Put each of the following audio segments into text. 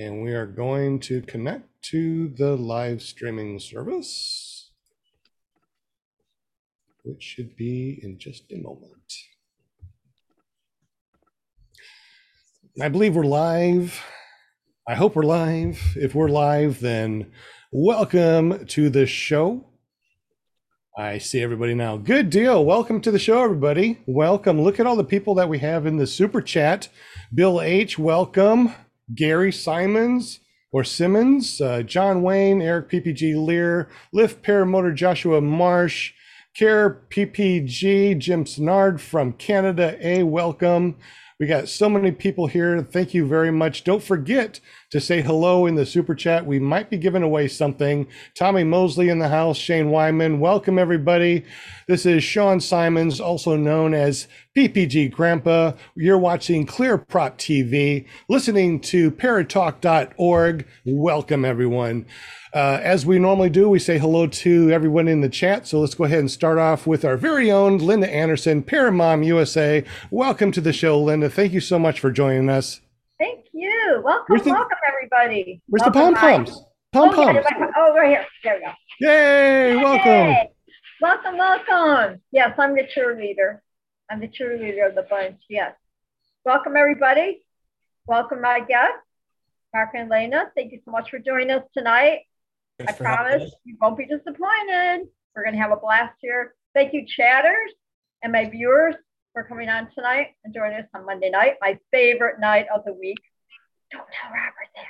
and we are going to connect to the live streaming service, which should be in just a moment. I believe we're live. I hope we're live. If we're live, then welcome to the show. I see everybody now. Good deal. Welcome to the show, everybody. Welcome. Look at all the people that we have in the super chat. Bill H, welcome. Gary Simons or Simmons, uh, John Wayne, Eric PPG Lear, Lift Paramotor Joshua Marsh, Care PPG, Jim Snard from Canada. A welcome. We got so many people here. Thank you very much. Don't forget to say hello in the super chat. We might be giving away something. Tommy Mosley in the house, Shane Wyman. Welcome, everybody. This is Sean Simons, also known as PPG Grandpa. You're watching Clear Prop TV, listening to paratalk.org. Welcome, everyone. Uh, as we normally do, we say hello to everyone in the chat. So let's go ahead and start off with our very own Linda Anderson, Paramom USA. Welcome to the show, Linda. Thank you so much for joining us. Thank you. Welcome, Where's the- welcome, everybody. Where's welcome, the pom poms? Pom Oh, yeah, poms. oh, right here. There we go. Yay! Welcome. Welcome, welcome. Yes, I'm the cheerleader. I'm the cheerleader of the bunch. Yes. Welcome, everybody. Welcome, my guests, Mark and Lena. Thank you so much for joining us tonight. I promise you won't be disappointed. We're going to have a blast here. Thank you, chatters and my viewers for coming on tonight and joining us on Monday night, my favorite night of the week. Don't tell Robert that.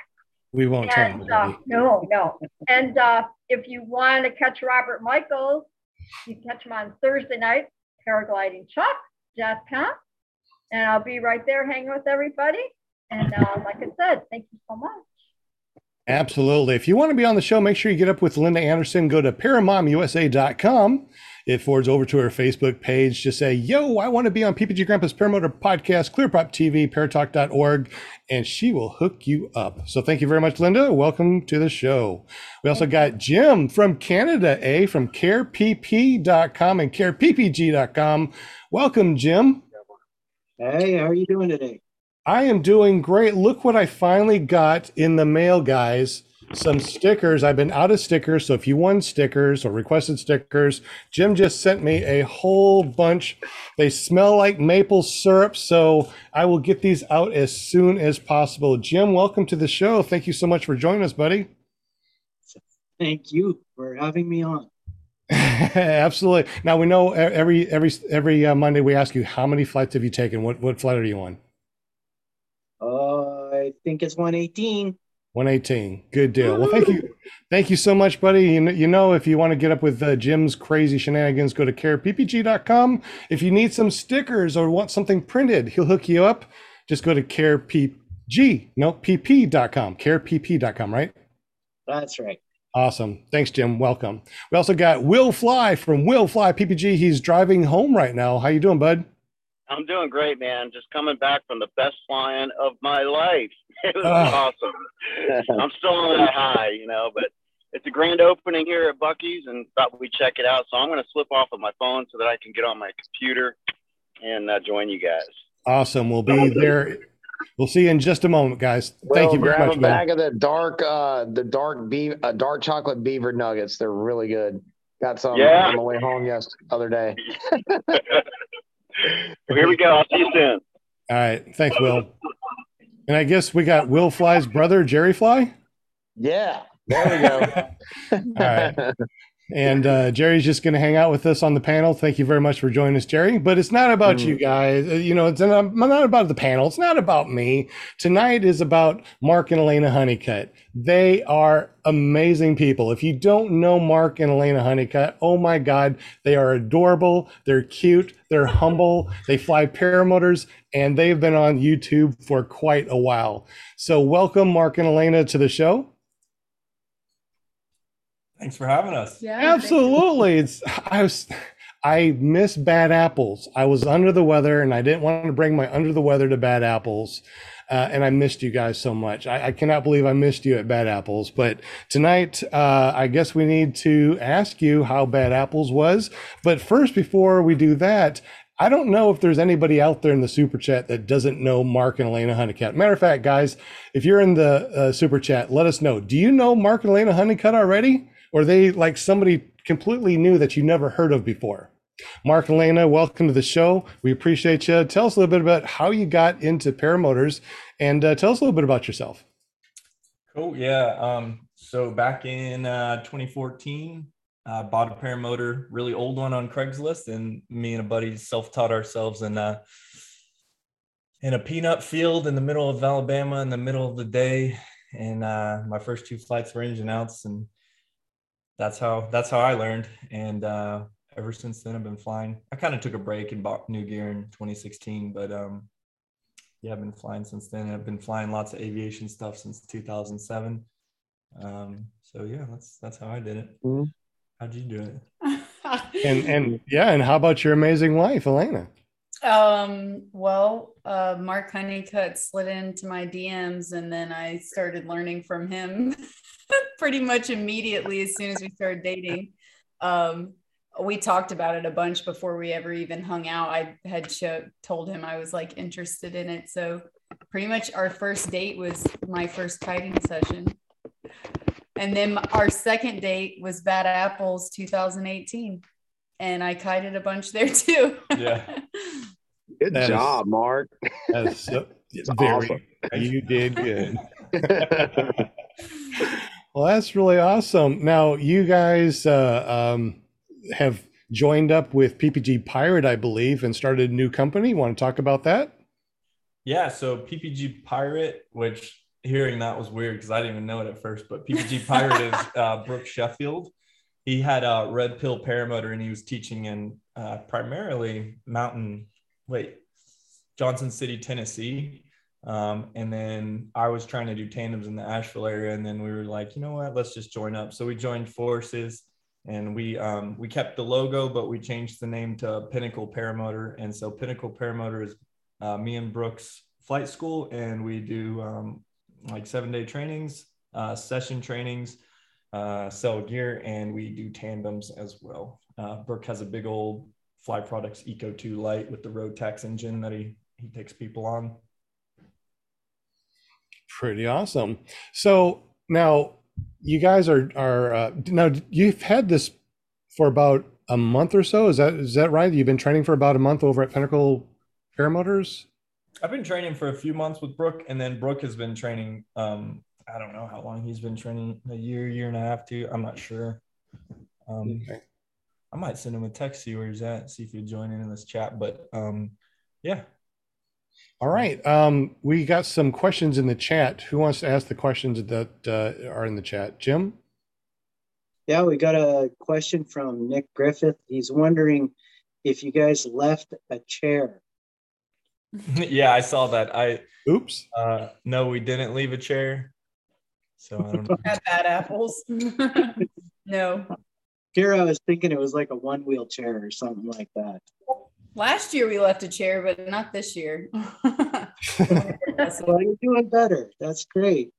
We won't tell And uh, no, no. And uh, if you want to catch Robert Michaels, you can catch him on Thursday night, paraglidingchuck.com. And I'll be right there hanging with everybody. And uh, like I said, thank you so much. Absolutely. If you want to be on the show, make sure you get up with Linda Anderson. Go to paramomusa.com. It forwards over to her Facebook page. Just say, yo, I want to be on PPG Grandpa's Paramotor Podcast, Clearprop TV, paratalk.org, and she will hook you up. So thank you very much, Linda. Welcome to the show. We also got Jim from Canada, A, from carepp.com and careppg.com. Welcome, Jim. Hey, how are you doing today? I am doing great. Look what I finally got in the mail, guys. Some stickers. I've been out of stickers. So if you want stickers or requested stickers, Jim just sent me a whole bunch. They smell like maple syrup. So I will get these out as soon as possible. Jim, welcome to the show. Thank you so much for joining us, buddy. Thank you for having me on. Absolutely. Now we know every every every uh, Monday we ask you how many flights have you taken? What what flight are you on? Uh, I think it's 118. 118. Good deal. Well, thank you. Thank you so much, buddy. You know, you know if you want to get up with uh, Jim's crazy shenanigans, go to careppg.com. If you need some stickers or want something printed, he'll hook you up. Just go to careppg, no, pp.com, carepp.com, right? That's right. Awesome. Thanks, Jim. Welcome. We also got Will Fly from Will Fly PPG. He's driving home right now. How you doing, bud? I'm doing great, man. Just coming back from the best flying of my life. It was Ah. awesome. I'm still on that high, you know, but it's a grand opening here at Buc-ee's and thought we'd check it out. So I'm going to slip off of my phone so that I can get on my computer and uh, join you guys. Awesome. We'll be there. We'll see you in just a moment, guys. Thank Well, you very grab much, a man. bag of the dark, uh, the dark beef, uh, dark chocolate beaver nuggets. They're really good. Got some Yeah. on the way home yes other day. Well, here we go. I'll see you soon. All right. Thanks, Will. And I guess we got Will Fly's brother, Jerry Fly. Yeah, there we go. All right. And uh, Jerry's just going to hang out with us on the panel. Thank you very much for joining us, Jerry. But it's not about Mm. you guys. Uh, You know, it's not, not about the panel. It's not about me. Tonight is about Mark and Elena Honeycutt. They are amazing people. If you don't know Mark and Elena Honeycutt, oh my God, they are adorable. They're cute. They're humble. They fly paramotors, and they've been on YouTube for quite a while. So, welcome, Mark and Elena, to the show. Thanks for having us. Yeah. Absolutely. It's I was I miss bad apples. I was under the weather and I didn't want to bring my under the weather to bad apples. Uh, and I missed you guys so much. I, I cannot believe I missed you at Bad Apples. But tonight, uh, I guess we need to ask you how Bad Apples was. But first, before we do that, I don't know if there's anybody out there in the super chat that doesn't know Mark and Elena Honeycutt. Matter of fact, guys, if you're in the uh, super chat, let us know. Do you know Mark and Elena Honeycutt already? Or they like somebody completely new that you never heard of before? Mark and Elena, welcome to the show. We appreciate you. Tell us a little bit about how you got into paramotors and uh, tell us a little bit about yourself. Cool. Yeah. Um, so back in uh, 2014, I bought a paramotor, really old one on Craigslist, and me and a buddy self-taught ourselves in uh, in a peanut field in the middle of Alabama in the middle of the day. And uh, my first two flights were engine outs, and that's how that's how I learned. And uh, ever since then, I've been flying. I kind of took a break and bought new gear in 2016, but um, yeah, I've been flying since then. I've been flying lots of aviation stuff since 2007. Um, so yeah, that's that's how I did it. Mhm. How'd you do it? And and yeah, and how about your amazing wife, Elena? Um, well, uh, Mark Honeycutt slid into my DMs and then I started learning from him pretty much immediately as soon as we started dating. Um, we talked about it a bunch before we ever even hung out. I had show, told him I was like interested in it. So pretty much our first date was my first kiting session. And then our second date was Bad Apples 2018. And I kited a bunch there too. Yeah. Good That is- job, Mark. That's so, very, you did good. Well, that's really awesome. Now, you guys uh, um, have joined up with PPG Pirate, I believe, and started a new company. Want to talk about that? Yeah, so PPG Pirate, which hearing that was weird because I didn't even know it at first, but PPG Pirate is uh, Brooke Sheffield. He had a red pill paramotor and he was teaching in uh, primarily mountain, wait, Johnson City, Tennessee. Um, and then I was trying to do tandems in the Asheville area. And then we were like, you know what, let's just join up. So we joined forces and we um, we kept the logo, but we changed the name to Pinnacle Paramotor. And so Pinnacle Paramotor is uh, me and Brooks flight school, and we do um, like seven day trainings, uh, session trainings, uh, sell gear, and we do tandems as well. Uh, Brooke has a big old Fly Products Eco 2 light with the Rotax engine that he he takes people on. Pretty awesome. So now you guys are are uh, now you've had this for about a month or so. Is that is that right? You've been training for about a month over at Pinnacle Paramotors. I've been training for a few months with Brooke, and then Brooke has been training. Um, I don't know how long he's been training a year, year and a half, too. I'm not sure. Um, Okay. I might send him a text, see where he's at, see if he'll join in in this chat. But um, yeah, All right. Um, we got some questions in the chat. Who wants to ask the questions that uh, are in the chat? Jim? Yeah, we got a question from Nick Griffith. He's wondering if you guys left a chair. yeah, I saw that. I Oops. uh, no, we didn't leave a chair. So I don't know. At Bad Apples. no. Here I was thinking it was like a one wheel chair or something like that. Last year we left a chair, but not this year. Well, you're doing better. That's great.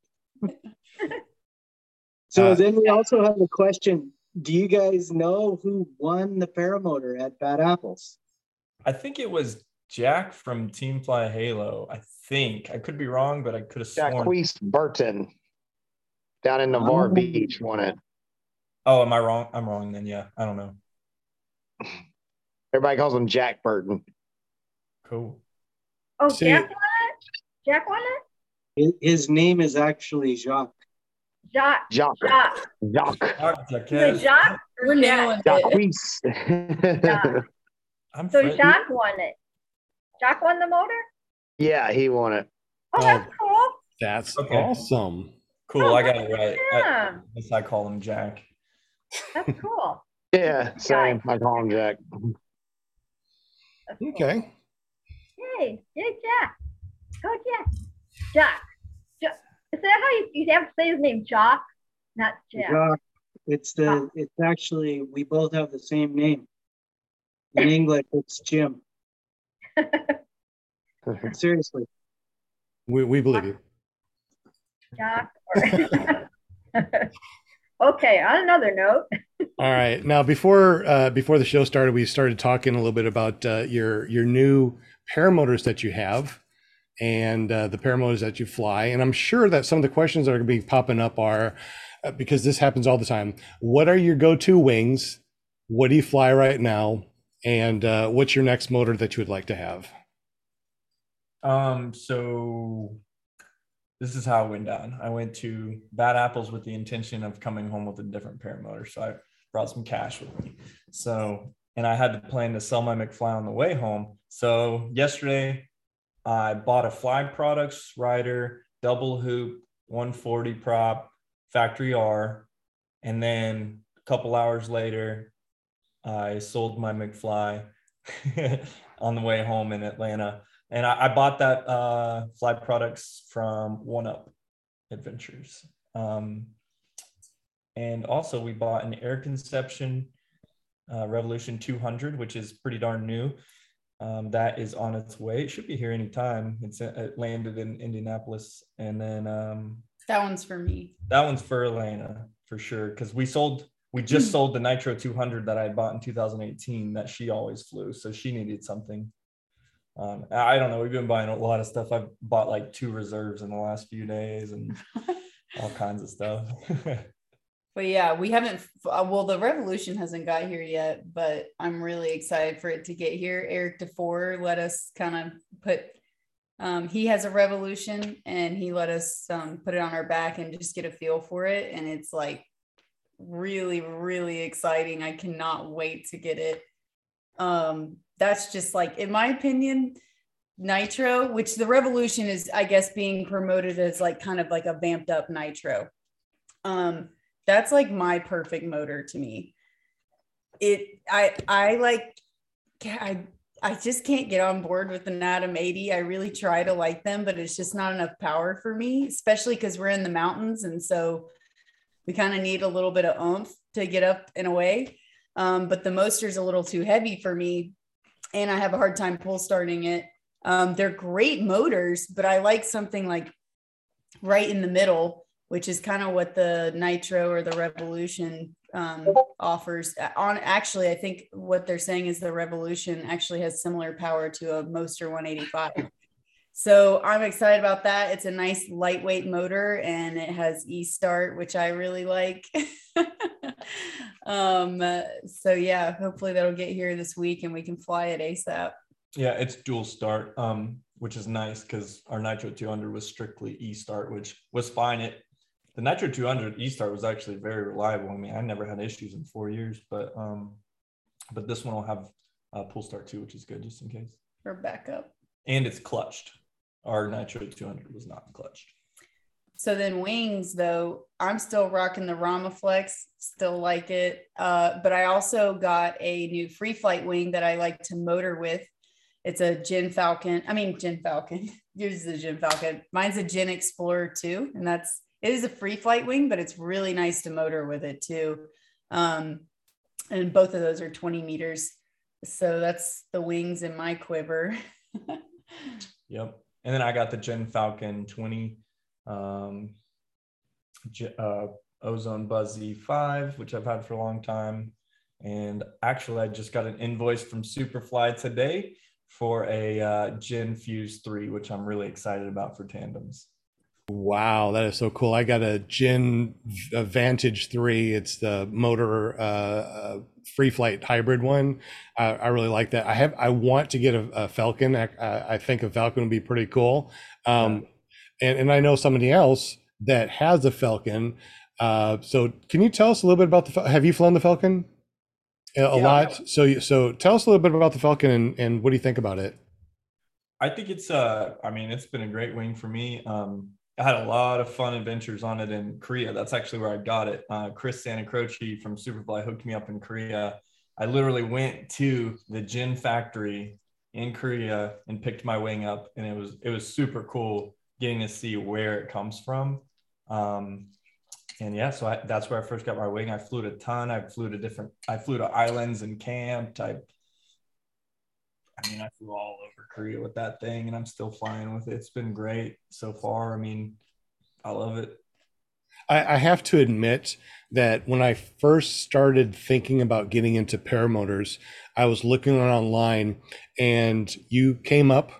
So Uh, then we also have a question. Do you guys know who won the paramotor at Bad Apples? I think it was Jack from Team Fly Halo. I think I could be wrong, but I could have sworn. Jacques Burton down in Navarre Oh. Beach won it. Oh, am I wrong? I'm wrong then. Yeah, I don't know. Everybody calls him Jack Burton. Cool. Oh, See- Jack won it? Jack won it? His- His name is actually Jacques. Jacques. Jacques. Jacques. Jacques. Ah, Jack, Jacques? We're Jack? nailing it. Jacques. I'm So Fred- Jacques won it. Jacques won the motor? yeah, he won it. Oh, that's cool. That's Okay. awesome. Cool. I got it right. I, Yeah, I guess I call him Jack. that's cool. Yeah, same. I call him Jack. That's cool. Okay. Yay, yay, Jack. Go Jack. Jack. Jack. Is that how you, you have to say his name? Jock, not Jack. Jacques. It's the it's actually we both have the same name. In English, it's Jim. Seriously. We, we believe you. Jock. or- okay, on another note, All right. Now, before uh, before the show started, we started talking a little bit about uh, your your new paramotors that you have and uh, the paramotors that you fly. And I'm sure that some of the questions that are going to be popping up are uh, because this happens all the time. What are your go-to wings? What do you fly right now? And uh, what's your next motor that you would like to have? Um, so this is how it went down. I went to Bad Apples with the intention of coming home with a different paramotor. So I brought some cash with me. So, and I had to plan to sell my McFly on the way home. So yesterday I bought a Fly Products rider, double hoop, 140 prop, factory R. And then a couple hours later, I sold my McFly on the way home in Atlanta. And I, I bought that uh, Fly Products from One Up Adventures. Um, and also, we bought an Air Conception uh, Revolution 200, which is pretty darn new. Um, that is on its way. It should be here anytime. It's uh, it landed in Indianapolis, and then um, That one's for me. that one's for Elena for sure because we sold we just Hmm. sold the Nitro 200 that I bought in 2018 that she always flew, so she needed something. Um, I don't know. We've been buying a lot of stuff. I've bought like two reserves in the last few days and all kinds of stuff. But yeah, we haven't. uh, Well, the revolution hasn't got here yet, but I'm really excited for it to get here. Eric DeFore let us kind of put. Um, he has a revolution, and he let us um, put it on our back and just get a feel for it, and it's like really, really exciting. I cannot wait to get it. Um, that's just like, in my opinion, Nitro, which the revolution is, I guess, being promoted as like kind of like a vamped up Nitro. Um, that's like my perfect motor to me. It i i like i i just can't get on board with an Atom 80 i really try to like them but it's just not enough power for me especially because we're in the mountains and so we kind of need a little bit of oomph to get up and away um, but the moster's a little too heavy for me and i have a hard time pull starting it um, they're great motors but i like something like right in the middle which is kind of what the Nitro or the Revolution um, offers. On actually, I think what they're saying is the Revolution actually has similar power to a Moster 185. So I'm excited about that. It's a nice lightweight motor and it has e start, which I really like. um, so yeah, hopefully that'll get here this week and we can fly it ASAP. yeah, it's dual start, um, which is nice because our Nitro 200 was strictly E start, which was fine. It the Nitro 200 E start was actually very reliable. I mean, I never had issues in four years, but um, but this one will have uh, pull start too, which is good just in case. for backup. And it's clutched. Our Nitro 200 was not clutched. So then wings, though, I'm still rocking the Ramaflex, still like it. Uh, but I also got a new free flight wing that I like to motor with. It's a Gin Falcon. I mean, Gin Falcon. Yours is a Gin Falcon. Mine's a Gin Explorer too, and that's it is a free flight wing, but it's really nice to motor with it too. Um, and both of those are 20 meters. So that's the wings in my quiver. Yep. And then I got the Gin Falcon 20 um, uh, Ozone Buzz Z5, which I've had for a long time. And actually, I just got an invoice from Superfly today for a uh, Gin Fuse 3, which I'm really excited about for tandems. Wow, that is so cool. I got a Gin a Vantage 3. It's the motor uh, uh, free flight hybrid one. I, I really like that. I have I want to get a, a Falcon. I, I think a Falcon would be pretty cool. Um, and, and I know somebody else that has a Falcon. Uh, so can you tell us a little bit about the have you flown the Falcon? A, a Yeah. lot. So you- so tell us a little bit about the Falcon and, and what do you think about it? I think it's uh I mean it's been a great wing for me. Um I had a lot of fun adventures on it in Korea. That's actually where I got it. Uh, Chris Santacroce from Superfly hooked me up in Korea. I literally went to the gin factory in Korea and picked my wing up, and it was it was super cool getting to see where it comes from. Um, and yeah, so I, that's where I first got my wing. I flew to a ton. I flew to different. I flew to islands and camped. I I mean, I flew all over Korea with that thing, and I'm still flying with it. It's been great so far. I mean, I love it. I, I have to admit that when I first started thinking about getting into paramotors, I was looking online and you came up,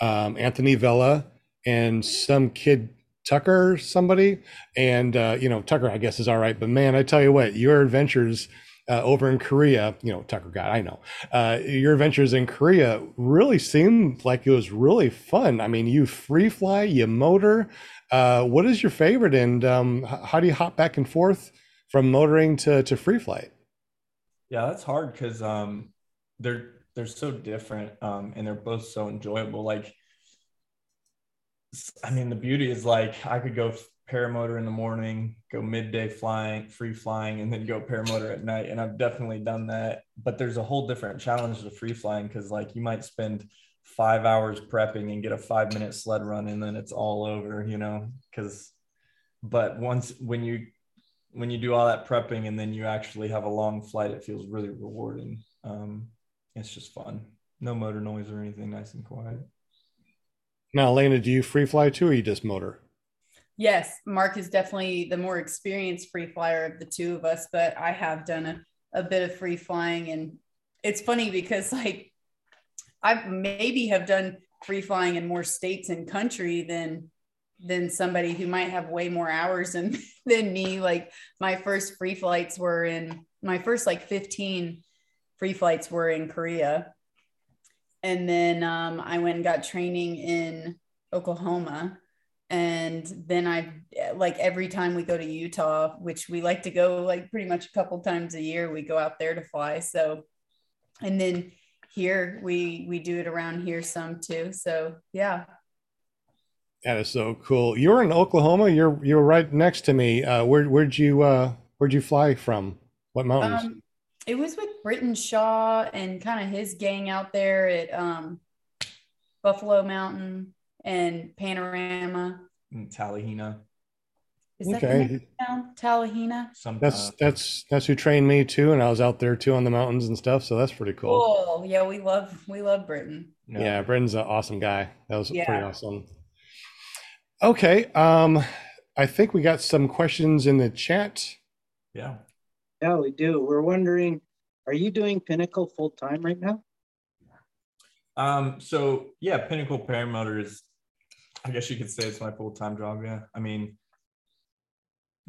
um, Anthony Vella and some kid Tucker, somebody, and uh, you know Tucker, I guess is all right, but man, I tell you what, your adventures uh, over in Korea, you know Tucker got, I know, uh, your adventures in Korea really seemed like it was really fun. I mean, you free fly, you motor. Uh, what is your favorite, and um, how do you hop back and forth from motoring to to free flight? Yeah, that's hard because um, they're they're so different, um, and they're both so enjoyable. Like, I mean, the beauty is like I could go paramotor in the morning, go midday flying, free flying, and then go paramotor at night. And I've definitely done that. But there's a whole different challenge to free flying because like you might spend five hours prepping and get a five minute sled run, and then it's all over, you know. Because, but once when you when you do all that prepping and then you actually have a long flight, it feels really rewarding. Um, it's just fun. No motor noise or anything, nice and quiet. Now, Elena, do you free fly too, or you just motor? Yes, Mark is definitely the more experienced free flyer of the two of us, but I have done a, a bit of free flying. And it's funny because, like, I maybe have done free flying in more states and country than than somebody who might have way more hours than than me. Like my first free flights were in my first like 15 free flights were in Korea. And then um, I went and got training in Oklahoma. And then I like every time we go to Utah, which we like to go like pretty much a couple times a year, we go out there to fly. So, and then here we we do it around here some too. So yeah, That is so cool. You're in Oklahoma. You're you're right next to me. Uh, where where'd you uh, where'd you fly from? What mountains? Um, it was with Britton Shaw and kind of his gang out there at um, Buffalo Mountain and Panorama. And Talihina, Is that Okay. name of the town? Talihina? some that's uh, that's that's who trained me too, and I was out there too on the mountains and stuff. So that's pretty cool. Oh, yeah, we love we love Britton. no. Yeah, Britton's an awesome guy. That was pretty awesome. Okay, um, I think we got some questions in the chat. yeah. Yeah, we do. We're wondering, are you doing Pinnacle full time right now? Um, so yeah, Pinnacle Paramotor is, I guess you could say it's my full-time job. Yeah. I mean,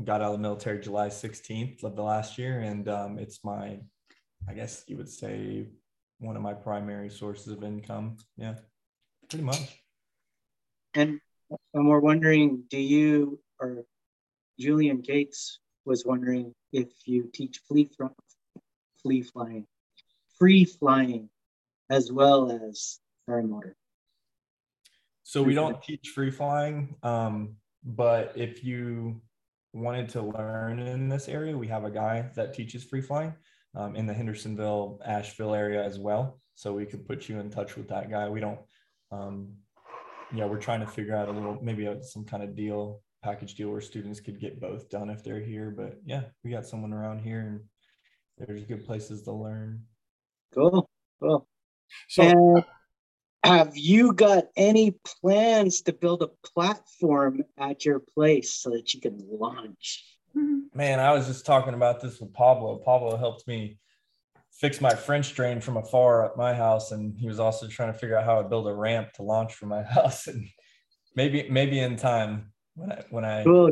got out of the military July 16th of the last year, and um, it's my, I guess you would say, one of my primary sources of income. Yeah, pretty much. And and we're wondering, do you or Julian Gates was wondering if you teach flea fl- flea flying, free flying, as well as paramotor. So we don't teach free flying, um, but if you wanted to learn in this area, we have a guy that teaches free flying um, in the Hendersonville, Asheville area as well. So we could put you in touch with that guy. We don't, um, yeah, we're trying to figure out a little, maybe a, some kind of deal, package deal where students could get both done if they're here. But yeah, we got someone around here and there's good places to learn. Cool, cool. So And have you got any plans to build a platform at your place so that you can launch? Mm-hmm. Man, I was just talking about this with Pablo. Pablo helped me fix my French drain from afar at my house, and he was also trying to figure out how to build a ramp to launch from my house. And maybe, maybe in time when I when I Cool.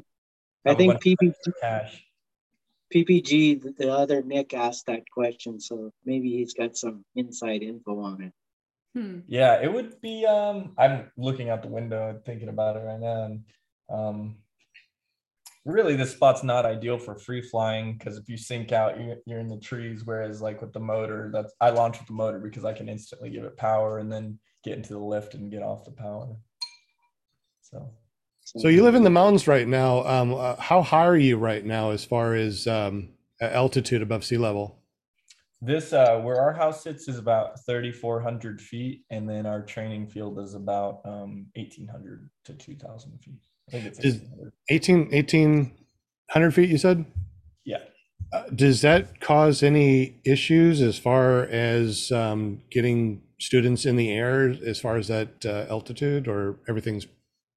I think PPG, cash. PPG, the- the other Nick asked that question, so maybe he's got some inside info on it. Hmm. Yeah, it would be. Um, I'm looking out the window and thinking about it right now, and um, really, this spot's not ideal for free flying because if you sink out, you, you're in the trees. Whereas, like with the motor, that's I launch with the motor because I can instantly give it power and then get into the lift and get off the power. So so you live in the mountains right now. Um, uh, how high are you right now as far as um, altitude above sea level? This, uh, where our house sits, is about 3,400 feet, and then our training field is about um, 1,800 to 2,000 feet. I think it's 1,800. 18, 1800 feet, you said? Yeah. Uh, does that cause any issues as far as um, getting students in the air as far as that uh, altitude or everything's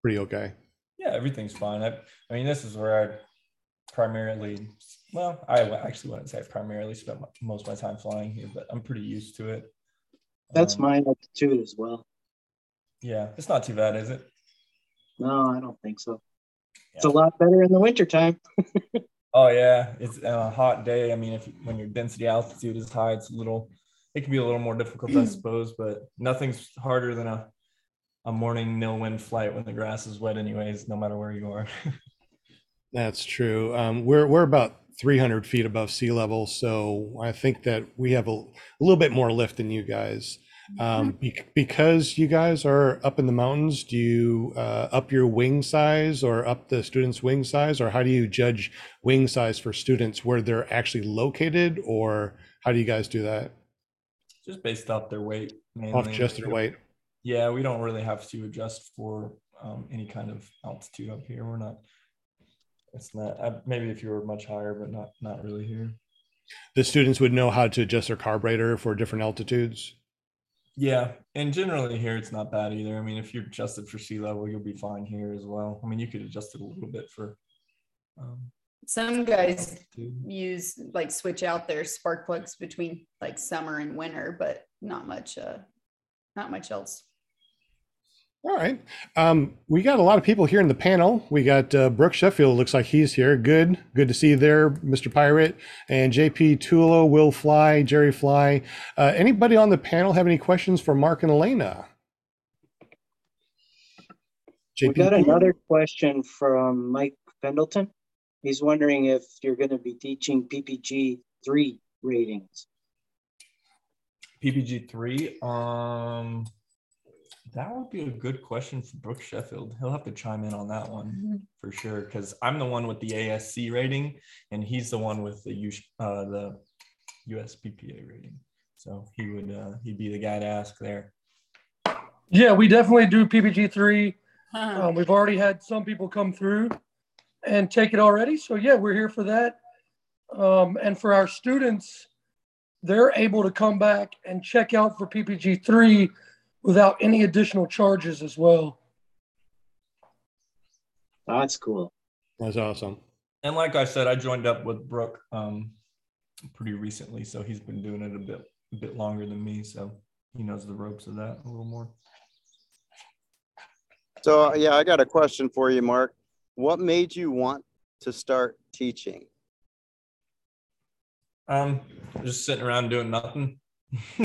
pretty okay? Yeah, everything's fine. I, I mean, this is where i primarily, well, I actually wouldn't say I primarily spent most of my time flying here, but I'm pretty used to it. That's Um, my altitude as well. Yeah, it's not too bad, is it? No, I don't think so. It's a lot better in the wintertime. Oh yeah, it's a hot day. I mean, if when your density altitude is high, it's a little. It can be a little more difficult, I suppose, but nothing's harder than a a morning nil wind flight when the grass is wet, anyways. No matter where you are. That's true. Um, we're we're about 300 feet above sea level, so I think that we have a, a little bit more lift than you guys. Um, be- because you guys are up in the mountains, do you uh, up your wing size or up the students' wing size, or how do you judge wing size for students where they're actually located, or how do you guys do that? Just based off their weight, mainly. Off just their weight. Yeah, we don't really have to adjust for um, any kind of altitude up here. We're not. It's not. Uh, maybe if you were much higher, but not not really here. The students would know how to adjust their carburetor for different altitudes. Yeah, and generally here it's not bad either. I mean, if you're adjusted for sea level, you'll be fine here as well. I mean, you could adjust it a little bit for. Um, Some guys altitude. use like switch out their spark plugs between like summer and winter, but not much uh not much else. All right. Um, we got a lot of people here in the panel. We got uh, Brooke Sheffield. Looks like he's here. Good. Good to see you there, Mr. Pirate. And JP Tulo, Will Fly, Jerry Fly. Uh, anybody on the panel have any questions for Mark and Elena? We got Tulo? another question from Mike Pendleton. He's wondering if you're going to be teaching PPG three ratings. PPG three. Um, that would be a good question for Brooke Sheffield. He'll have to chime in on that one for sure because I'm the one with the ASC rating and he's the one with the U uh, the USPPA rating. So he would uh, he'd be the guy to ask there. Yeah, we definitely do PPG three. Huh. Um, we've already had some people come through and take it already. So yeah, we're here for that. Um, and for our students, they're able to come back and check out for PPG three without any additional charges as well. That's cool. That's awesome. And like I said, I joined up with Brooke um, pretty recently, so he's been doing it a bit a bit longer than me, so he knows the ropes of that a little more. So yeah, I got a question for you, Mark. What made you want to start teaching? Um, just sitting around doing nothing.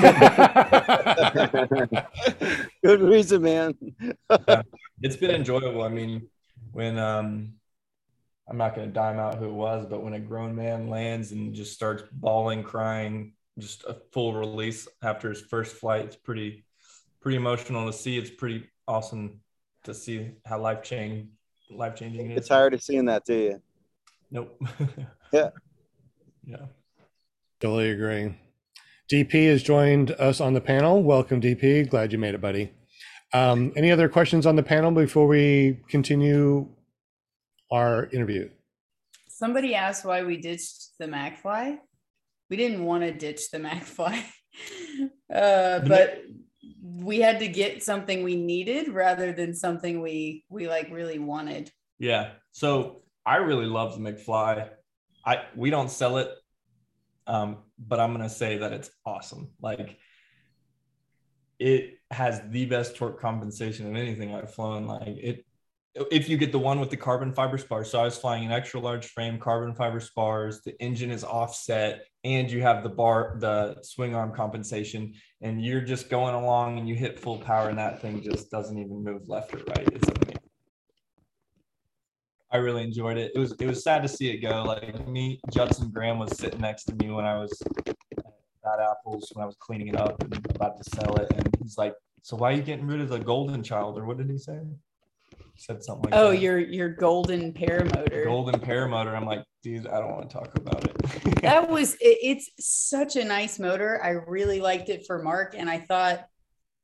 Good reason, man. it's been enjoyable. I mean, when um, I'm not going to dime out who it was, but when a grown man lands and just starts bawling, crying, just a full release after his first flight, it's pretty, pretty emotional to see. It's pretty awesome to see how life changing, life changing It's Get is. tired of seeing that, do you? Nope. Yeah. Yeah. Totally agree. DP has joined us on the panel. Welcome, DP. Glad you made it, buddy. Um, any other questions on the panel before we continue our interview? Somebody asked why we ditched the MacFly. We didn't want to ditch the MacFly, uh, but we had to get something we needed rather than something we we like really wanted. Yeah. So I really love the McFly. I we don't sell it, um, but I'm gonna say that it's awesome. Like it has the best torque compensation of anything I've flown. Like it, if you get the one with the carbon fiber spars. So I was flying an extra large frame, carbon fiber spars. The engine is offset, and you have the bar, the swing arm compensation, and you're just going along and you hit full power, and that thing just doesn't even move left or right. It's. I really enjoyed it. It was it was sad to see it go. Like me, Judson Graham was sitting next to me when I was at Apples when I was cleaning it up and about to sell it, and he's like, "So why are you getting rid of the golden child?" Or what did he say? He said something like, Oh, that. your your golden paramotor. golden paramotor." I'm like, dude, I don't want to talk about it. that was it, it's such a nice motor. I really liked it for Mark, and I thought,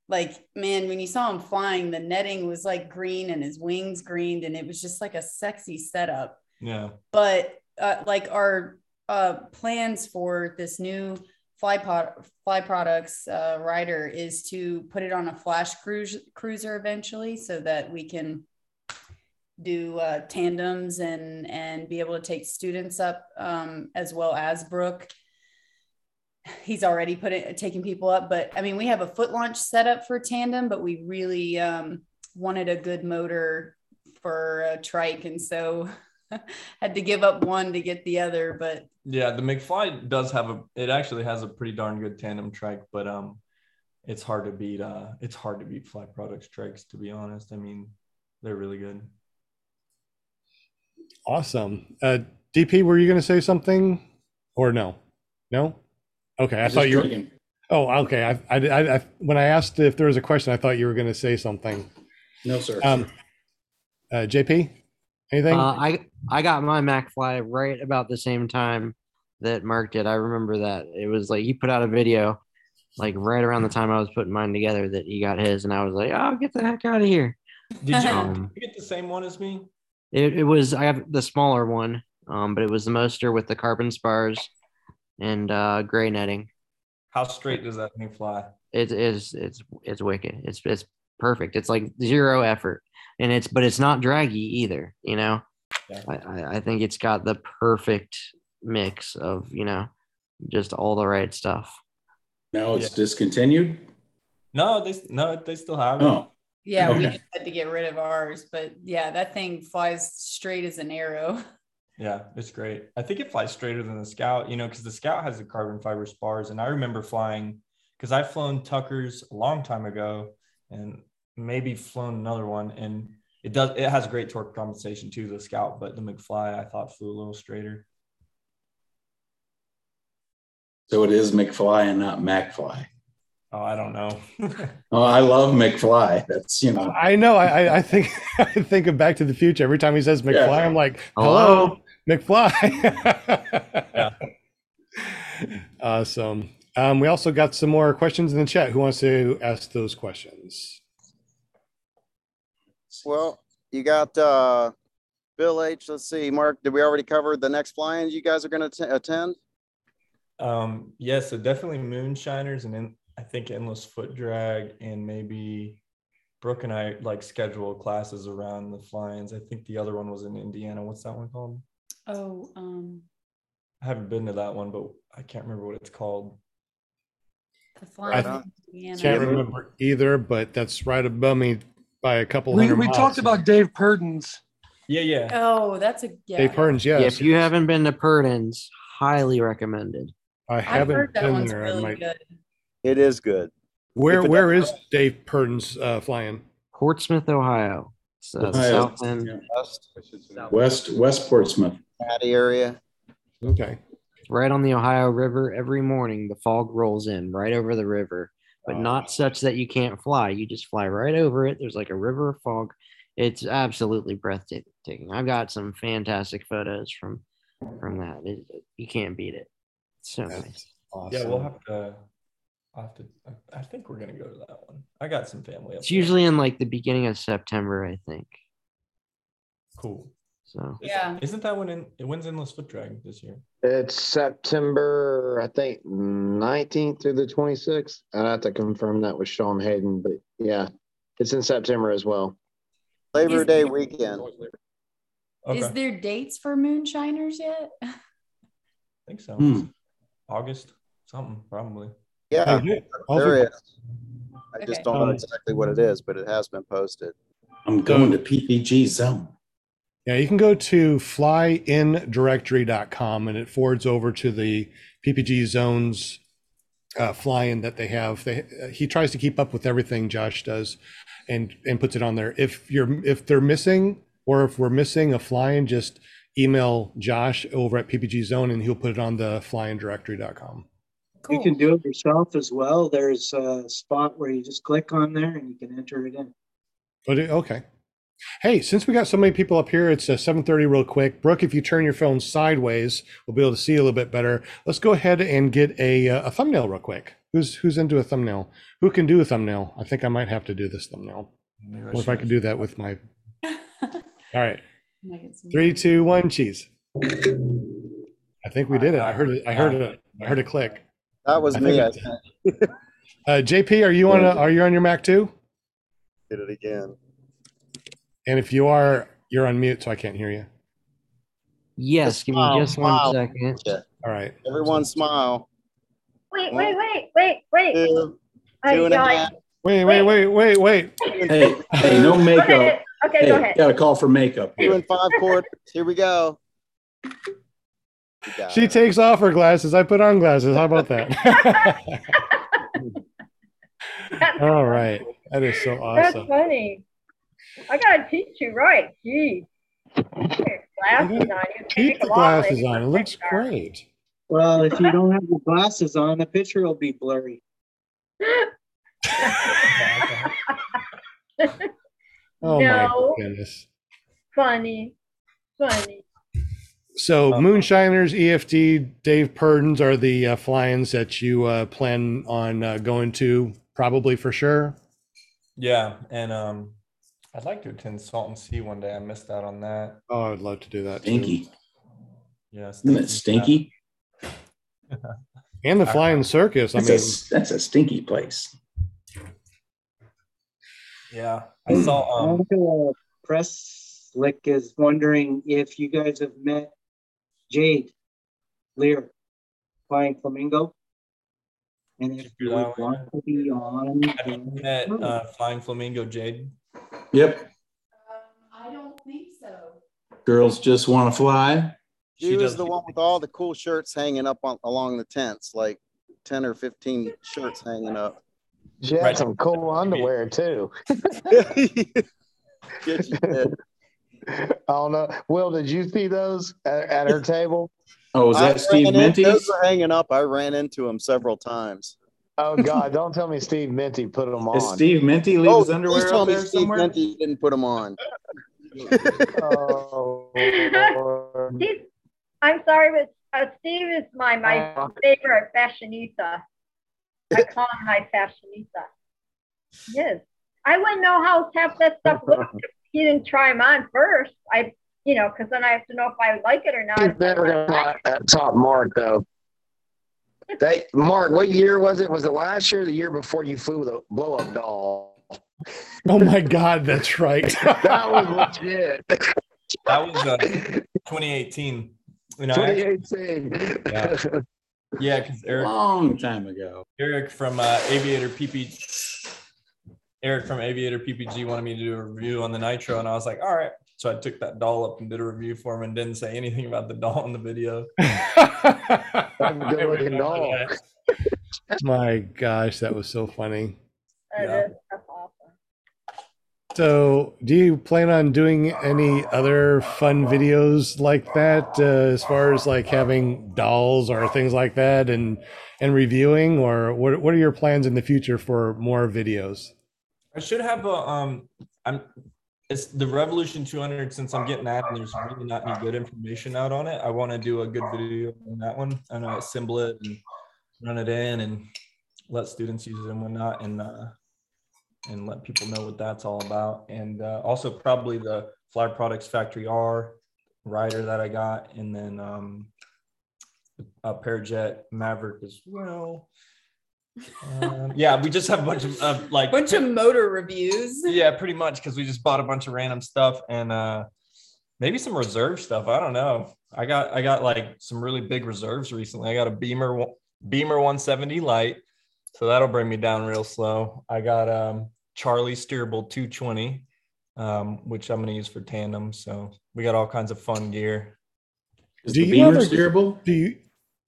like, man, when you saw him flying, the netting was like green and his wings greened, and it was just like a sexy setup. yeah, But uh, like our uh, plans for this new fly pod, fly products uh, rider is to put it on a flash cruise, cruiser eventually, so that we can do uh, tandems and and be able to take students up um, as well as Brooke. He's already put it taking people up, but I mean we have a foot launch set up for tandem, but we really um, wanted a good motor for a trike, and so had to give up one to get the other. But Yeah, the McFly does have a. It actually has a pretty darn good tandem trike, but um, it's hard to beat. Uh, it's hard to beat Fly Products trikes to be honest. I mean, they're really good. Awesome. Uh, DP, were you going to say something or no? No? Okay. I thought you were. Oh, okay. I, I, I, I, when I asked if there was a question, I thought you were going to say something. No, sir. Um, uh, JP, anything? Uh, I I got my MacFly right about the same time that Mark did. I remember that it was like he put out a video, like right around the time I was putting mine together that he got his, and I was like, "Oh, get the heck out of here!" Did you, Um, you get the same one as me? It, it was I have the smaller one, um, but it was the Moster with the carbon spars and uh, gray netting. How straight does that thing fly? It is it's it's wicked. It's it's perfect. It's like zero effort, and it's but it's not draggy either. You know, Yeah. I I, I think it's got the perfect mix of you know just all the right stuff. Now it's discontinued? No, they no, they still have it. Oh, yeah, we Okay. just had to get rid of ours. But yeah, that thing flies straight as an arrow. Yeah, it's great. I think it flies straighter than the Scout, you know, because the Scout has the carbon fiber spars. And I remember flying because I've flown Tuckers a long time ago and maybe flown another one. And it does, it has great torque compensation too, the Scout, but the McFly I thought flew a little straighter. so it is McFly and not MacFly. Oh, I don't know. Oh, I love McFly. That's, you know, I know. I, I- I think I think of Back to the Future every time he says McFly. Yeah. I'm like, hello, McFly. Yeah. Awesome. Um, we also got some more questions in the chat. Who wants to ask those questions? Well, you got uh, Bill H. Let's see, Mark. Did we already cover the next fly-ins you guys are going to attend? um, yeah, so definitely Moonshiners and then I think Endless Foot Drag and maybe Brooke and I like schedule classes around the fly-ins. I think the other one was in Indiana. What's that one called? Oh, um, I haven't been to that one, but I can't remember what it's called. the flying on. Indiana. Can't remember either, but that's right above me by a couple We, hundred we miles. talked about Dave Purdon's. Yeah, yeah. Oh, that's a yeah. Dave Perns, yes. Yeah, if you haven't been to Purdon's, highly recommended. I I've haven't heard that been one's there. I really might- good. It is good. Where If it where is Dave Purdon's uh, flying? Portsmouth, Ohio. So the Ohio. south end. Yeah. West West, West Portsmouth. Patty area. Okay. right on the Ohio River every morning. The fog rolls in right over the river, but not such that you can't fly. You just fly right over it. There's like a river of fog. It's absolutely breathtaking. I've got some fantastic photos from from that. It, you can't beat it. So nice. Awesome. Yeah, we'll have to. I'll have to. I- I think we're gonna go to that one. I got some family. Up It's there. usually in like the beginning of September, I think. cool. So Yeah. Isn't that when in when's Endless Foot Drag this year? It's September, I think, 19th through the 26th. I'd have to confirm that with Sean Hayden, but yeah, it's in September as well. Labor Is- Day weekend. Okay, Is there dates for moonshiners yet? I think so. Hmm. August, something probably. Yeah, Okay. I'll there fig- is. I just Okay. don't know Um, exactly what it is, but it has been posted. I'm going to PPG zone. Yeah, you can go to flyindirectory.com and it forwards over to the PPG zones uh, fly-in that they have. They, uh, he tries to keep up with everything Josh does and and puts it on there. If you're if they're missing or if we're missing a fly-in, just email Josh over at PPG zone and he'll put it on the flyindirectory.com. You can do it yourself as well. There's a spot where you just click on there and you can enter it in. But it- okay. Hey, since we got so many people up here, it's uh, 7:30 real quick. Brooke, if you turn your phone sideways, we'll be able to see a little bit better. Let's go ahead and get a uh, a thumbnail real quick. Who's who's into a thumbnail? Who can do a thumbnail? I think I might have to do this thumbnail. Maybe Or if I can do that with my. All right, Make it some- three, two, one, cheese. I think we did it. I heard it. I heard it. I heard a click. That was I me. I think think. Uh, JP, are you on? A, are you on your Mac too? Did it again. And if you are, You're on mute, so I can't hear you. Yes, give me smile, just one smile. second. Yeah. All right. Everyone smile. Wait, wait, wait, wait, wait. Two, I two and a died. half. Wait, wait, wait, wait, wait. Hey, hey, no makeup. Okay, okay, go Hey, ahead. got a call for makeup. Two here. and five quarters. Here we go. You got She it. takes off her glasses. I put on glasses. How about that? All right. That is so That's awesome. funny. I gotta teach you right. Gee. Glasses on. You Keep take the glasses on. It looks great. Well, if you don't have your glasses on, the picture will be blurry. Oh No. my goodness. funny, funny. So Uh, Moonshiners, EFT, Dave Purdens are the uh, fly-ins that you uh, plan on uh, going to, probably for sure. Yeah, and um, I'd like to attend Salt and Sea one day. I missed out on that. Oh, I'd love to do that. too. Stinky. Yeah, Isn't that stinky? And the flying circus. I That's, mean, a, that's a stinky place. Yeah, I saw. Um, Monica Presslick is wondering if you guys have met Jade Lear flying flamingo. And if you would want to be on. have you met uh, Flying Flamingo Jade? Yep. I don't think so. Girls just want to fly. She, She was the one with all the cool shirts hanging up on, along the tents, like 10 or 15 shirts hanging up. She had Right. some cool underwear too. Yes, you did. I don't know. Will, did you see those at, at her table? Oh, is I that Steve ran in- Minty? Those were hanging up. I ran into him several times. Oh God! Don't tell me Steve Minty put them on. Is Steve Minty leave Oh, his please underwear tell up me there Steve somewhere? Minty didn't put them on. Oh, I'm sorry, but uh, Steve is my my Uh, favorite fashionista. I call him my fashionista. Yes, I wouldn't know how to half that stuff looked if he didn't try them on first. I, you know, because then I have to know if I like it or not. He's never gonna like that top Mark though. They Mark, what year was it? Was it last year or the year before you flew the blow up doll? oh my God, that's right. That was legit. That was uh, 2018. You know, 2018. Yeah. yeah, because Eric Long time ago. Eric from uh, Aviator PP, Eric from Aviator PPG wanted me to do a review on the Nitro, and I was like, all right. So I took that doll up and did a review for him, and didn't say anything about the doll in the video. That's a good looking doll. my gosh, that was so funny. Yeah. is- that's awesome. So, do you plan on doing any other fun videos like that, uh, as far as like having dolls or things like that, and and reviewing, or what? What are your plans in the future for more videos? I should have a um. I'm. It's the Revolution 200. Since I'm getting that, and there's really not any good information out on it. I want to do a good video on that one. I assemble it and run it in and let students use it and whatnot, and uh, and let people know what that's all about. And uh, also probably the Fly Products Factory R rider that I got, and then um, a Parajet Maverick as well. Um, yeah, we just have a bunch of uh, like Bunch of motor reviews. yeah, pretty much because we just bought a bunch of random stuff and uh maybe some reserve stuff. I don't know. I got I got like some really big reserves recently. I got a Beamer Beamer 170 light, so that'll bring me down real slow. I got um Charly Steerable 220, um, which I'm gonna use for tandem. So we got all kinds of fun gear. Is Do the you Beamer ever- steerable? Do you?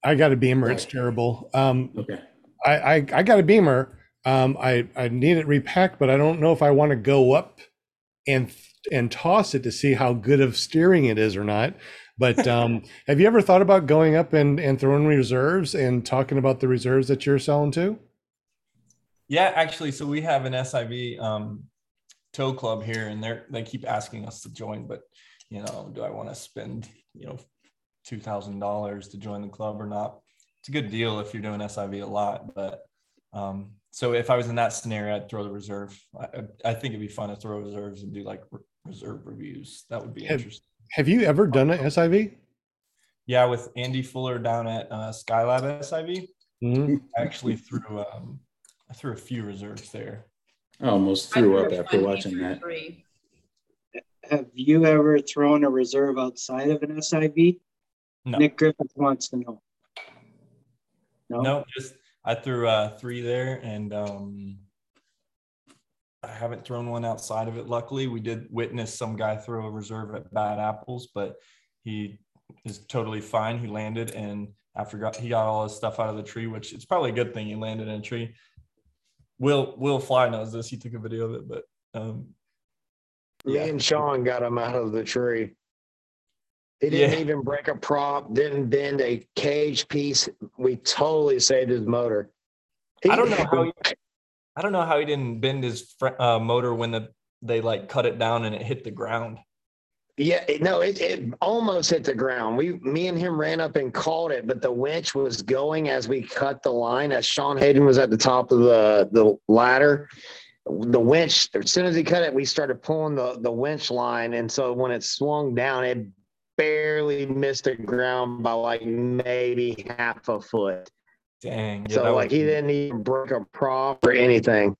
I got a Beamer. It's terrible. Um, Okay. I, I I got a Beamer. Um, I I need it repacked, but I don't know if I want to go up and and toss it to see how good of steering it is or not. But um, have you ever thought about going up and and throwing reserves and talking about the reserves that you're selling to? Yeah, actually, so we have an SIV um, tow club here, and they're they keep asking us to join, but you know, do I want to spend you know two thousand dollars to join the club or not? It's a good deal if you're doing SIV a lot, but um, so if I was in that scenario, I'd throw the reserve. I, I think it'd be fun to throw reserves and do like re- reserve reviews. That would be Have- interesting. Have you ever done an SIV? Yeah, with Andy Fuller down at uh, Skylab SIV, Mhm. I actually threw um, I threw a few reserves there. I almost threw up after watching that. have you ever thrown a reserve outside of an SIV? No. Nick Griffith wants to know. No, No, just I threw uh, three there, and um, I haven't thrown one outside of it. Luckily, we did witness some guy throw a reserve at Bad Apples, but he is totally fine. He landed, and after got he got all his stuff out of the tree, which it's probably a good thing he landed in a tree. Will Will Fly knows this. He took a video of it, but um, Me Yeah. and Sean got him out of the tree. He didn't Yeah. even break a prop, didn't bend a cage piece. We totally saved his motor. I don't know how he, I don't know how he didn't bend his uh, motor when the they like cut it down and it hit the ground. Yeah, it- no, it, it almost hit the ground. We, me and him ran up and caught it, but the winch was going as we cut the line. As Sean Hayden was at the top of the the ladder, the winch. As soon as he cut it, we started pulling the the winch line, and so when it swung down, it barely missed the ground by like maybe half a foot. Dang. yeah, so like was- he didn't even break a prop or anything.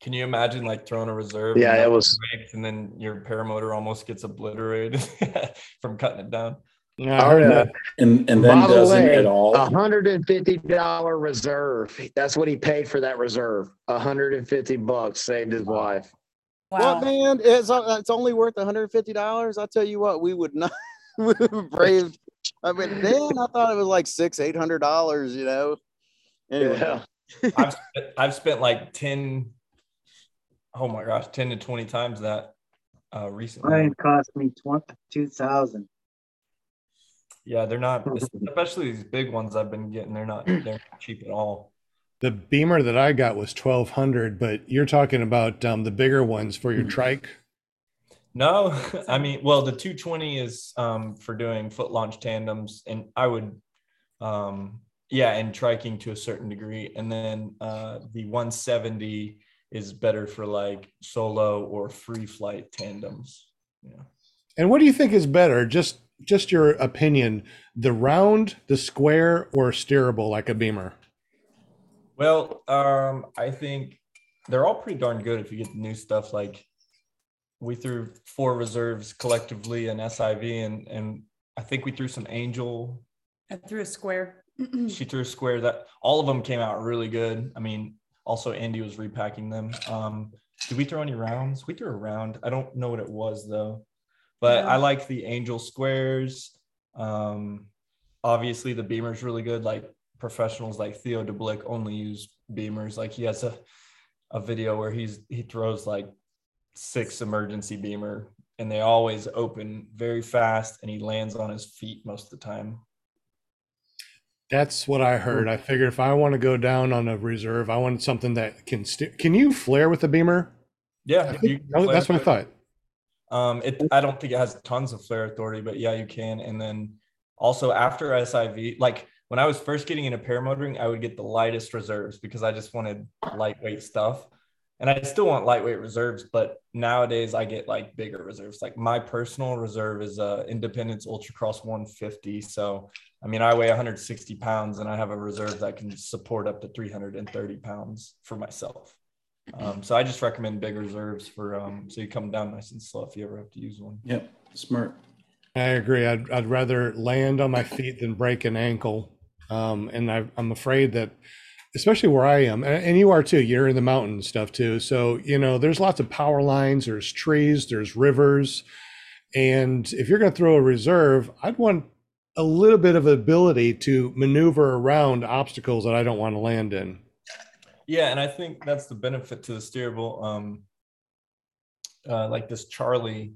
Can you imagine like throwing a reserve? Yeah, it that was- breaks and then your paramotor almost gets obliterated from cutting it down. Yeah, I Oh, heard yeah. that. And and then By the doesn't way, at all. A hundred and fifty dollar reserve. That's what he paid for that reserve. A hundred and fifty bucks saved his life. Wow. What man? It's uh, it's only worth one hundred fifty dollars. I'll tell you what, we would not we would have braved. I mean, then I thought it was like six, eight hundred dollars. You know. Anyway, Yeah. I've spent, I've spent like 10 oh my gosh 10 to 20 times that uh recently mine cost me twenty two thousand. yeah they're not especially these big ones i've been getting they're not they're not cheap at all The Beamer that I got was twelve hundred, but you're talking about um, the bigger ones for your trike. No i mean well the 220 is um for doing foot launch tandems and i would um yeah and triking to a certain degree and then uh the 170 is better for like solo or free flight tandems yeah And what do you think is better? Just just your opinion. The round, the square, or steerable like a Beamer? Well, um, I think they're all pretty darn good if you get the new stuff. Like we threw four reserves collectively in SIV, and and I think we threw some Angel. I threw a square. She threw a square that all of them came out really good. I mean, also Andy was repacking them. Um, did we throw any rounds? We threw a round. I don't know what it was though, but Yeah. I like the Angel squares. Um, obviously the Beamer's really good. Like professionals like Theo de Blic only use Beamers. Like he has a a video where he's he throws like six emergency Beamer and they always open very fast and he lands on his feet most of the time. That's what I heard. I figured if I want to go down on a reserve, I want something that can steer. Can you flare with the Beamer? Yeah, I you think, can no, flare that's what I thought. Um, it I don't think it has tons of flare authority, but yeah, you can. And then also after SIV, like when I was first getting into paramotoring, I would get the lightest reserves because I just wanted lightweight stuff. And I still want lightweight reserves, but nowadays I get like bigger reserves. Like my personal reserve is uh Independence Ultra Cross 150. So I mean I weigh 160 pounds and I have a reserve that can support up to 330 pounds for myself. Um, so I just recommend big reserves for um, so you come down nice and slow if you ever have to use one. Yep, smart. I agree. I'd, I'd rather land on my feet than break an ankle. Um, and I, I'm afraid that, especially where I am, and, you are too, you're in the mountain stuff too. So, you know, there's lots of power lines, there's trees, there's rivers. And if you're going to throw a reserve, I'd want a little bit of ability to maneuver around obstacles that I don't want to land in. Yeah, and I think that's the benefit to the steerable. Um, uh, like this Charly,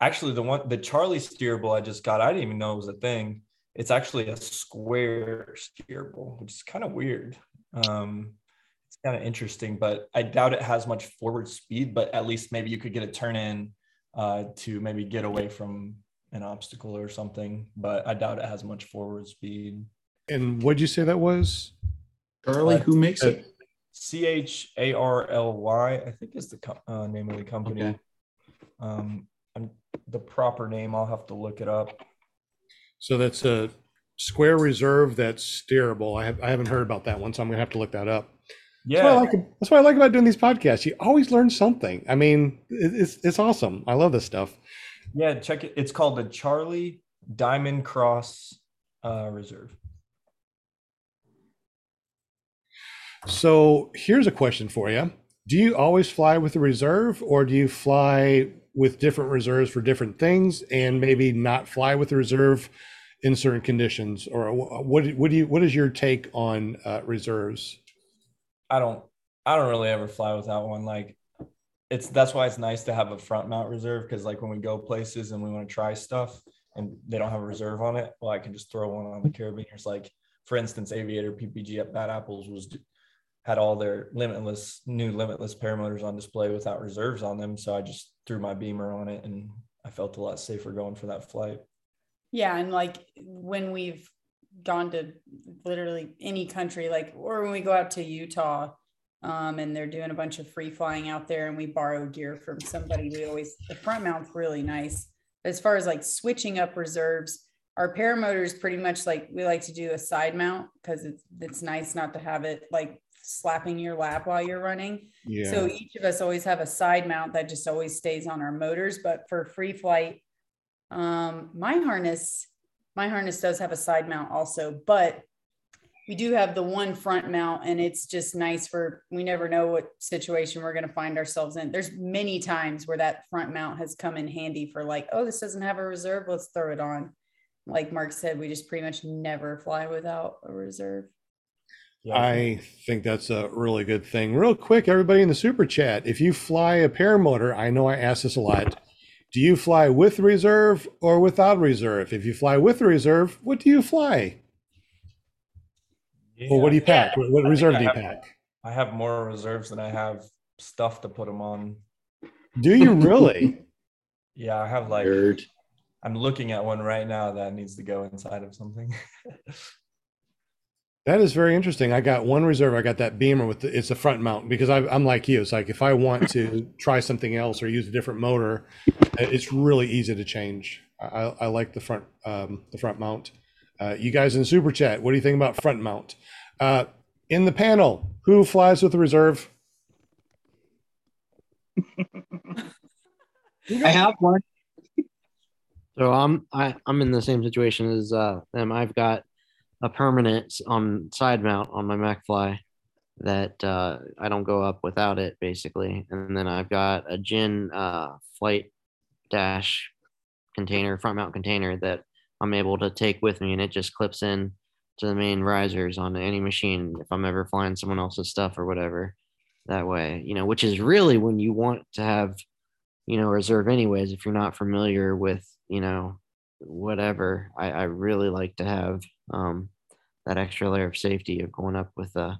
actually the one the Charly steerable I just got, I didn't even know it was a thing. It's actually a square steerable, which is kind of weird. Um, it's kind of interesting, but I doubt it has much forward speed. But at least maybe you could get a turn in uh, to maybe get away from an obstacle or something. But I doubt it has much forward speed. And what'd you say that was? Charly, who makes it? C H A R L Y, I think is the co- uh, name of the company. Okay. Um, I'm, the proper name, I'll have to look it up. So that's a square reserve that's steerable. I, have, I haven't heard about that one, so I'm going to have to look that up. That's what, I Yeah, like, that's what I like about doing these podcasts. You always learn something. I mean, it's it's awesome. I love this stuff. Yeah, check it. It's called the Charly Diamond Cross uh, Reserve. So here's a question for you. Do you always fly with the reserve or do you fly with different reserves for different things and maybe not fly with the reserve in certain conditions? Or what, what do you, what is your take on uh, reserves? I don't I don't really ever fly without one. Like it's that's why it's nice to have a front mount reserve because like when we go places and we want to try stuff and they don't have a reserve on it, well I can just throw one on the carabiners. Like for instance, Aviator PPG at Bad Apples was had all their limitless new limitless paramotors on display without reserves on them. So I just threw my beamer on it and I felt a lot safer going for that flight. Yeah, and like when we've gone to literally any country, like or when we go out to Utah, um, and they're doing a bunch of free flying out there, and we borrow gear from somebody, we always the front mount's really nice. As far as like switching up reserves, our paramotor is pretty much like we like to do a side mount because it's it's nice not to have it like slapping your lap while you're running. Yeah. So each of us always have a side mount that just always stays on our motors. But for free flight, um, my harness, my harness does have a side mount also, but we do have the one front mount and it's just nice for we never know what situation we're going to find ourselves in. There's many times where that front mount has come in handy for like, oh, this doesn't have a reserve, let's throw it on. Like Mark said, we just pretty much never fly without a reserve. I think that's a really good thing. Real quick, everybody in the super chat, if you fly a paramotor, I know I ask this a lot. Do you fly with reserve or without reserve? If you fly with reserve, what do you fly? Or what do you pack? What, what reserve do you have- pack? I have more reserves than I have stuff to put them on. Do you really? Yeah, I have like Nerd. I'm looking at one right now that needs to go inside of something. That is very interesting. I got one reserve. I got that Beamer with the, it's a front mount because I, I'm like you. It's like if I want to try something else or use a different motor, it's really easy to change. I, I I like the front um, the front mount. Uh, you guys in super chat, what do you think about front mount? Uh, in the panel, who flies with the reserve? I have one. So I'm I, I'm in the same situation as uh, them. I've got a permanent on side mount on my MacFly that uh, I don't go up without it basically, and then I've got a Gin uh, flight dash container front mount container that I'm able to take with me, and it just clips in to the main risers on any machine if I'm ever flying someone else's stuff or whatever. That way, you know, which is really when you want to have you know reserve anyways if you're not familiar with you know whatever i, I really like to have um, that extra layer of safety of going up with a,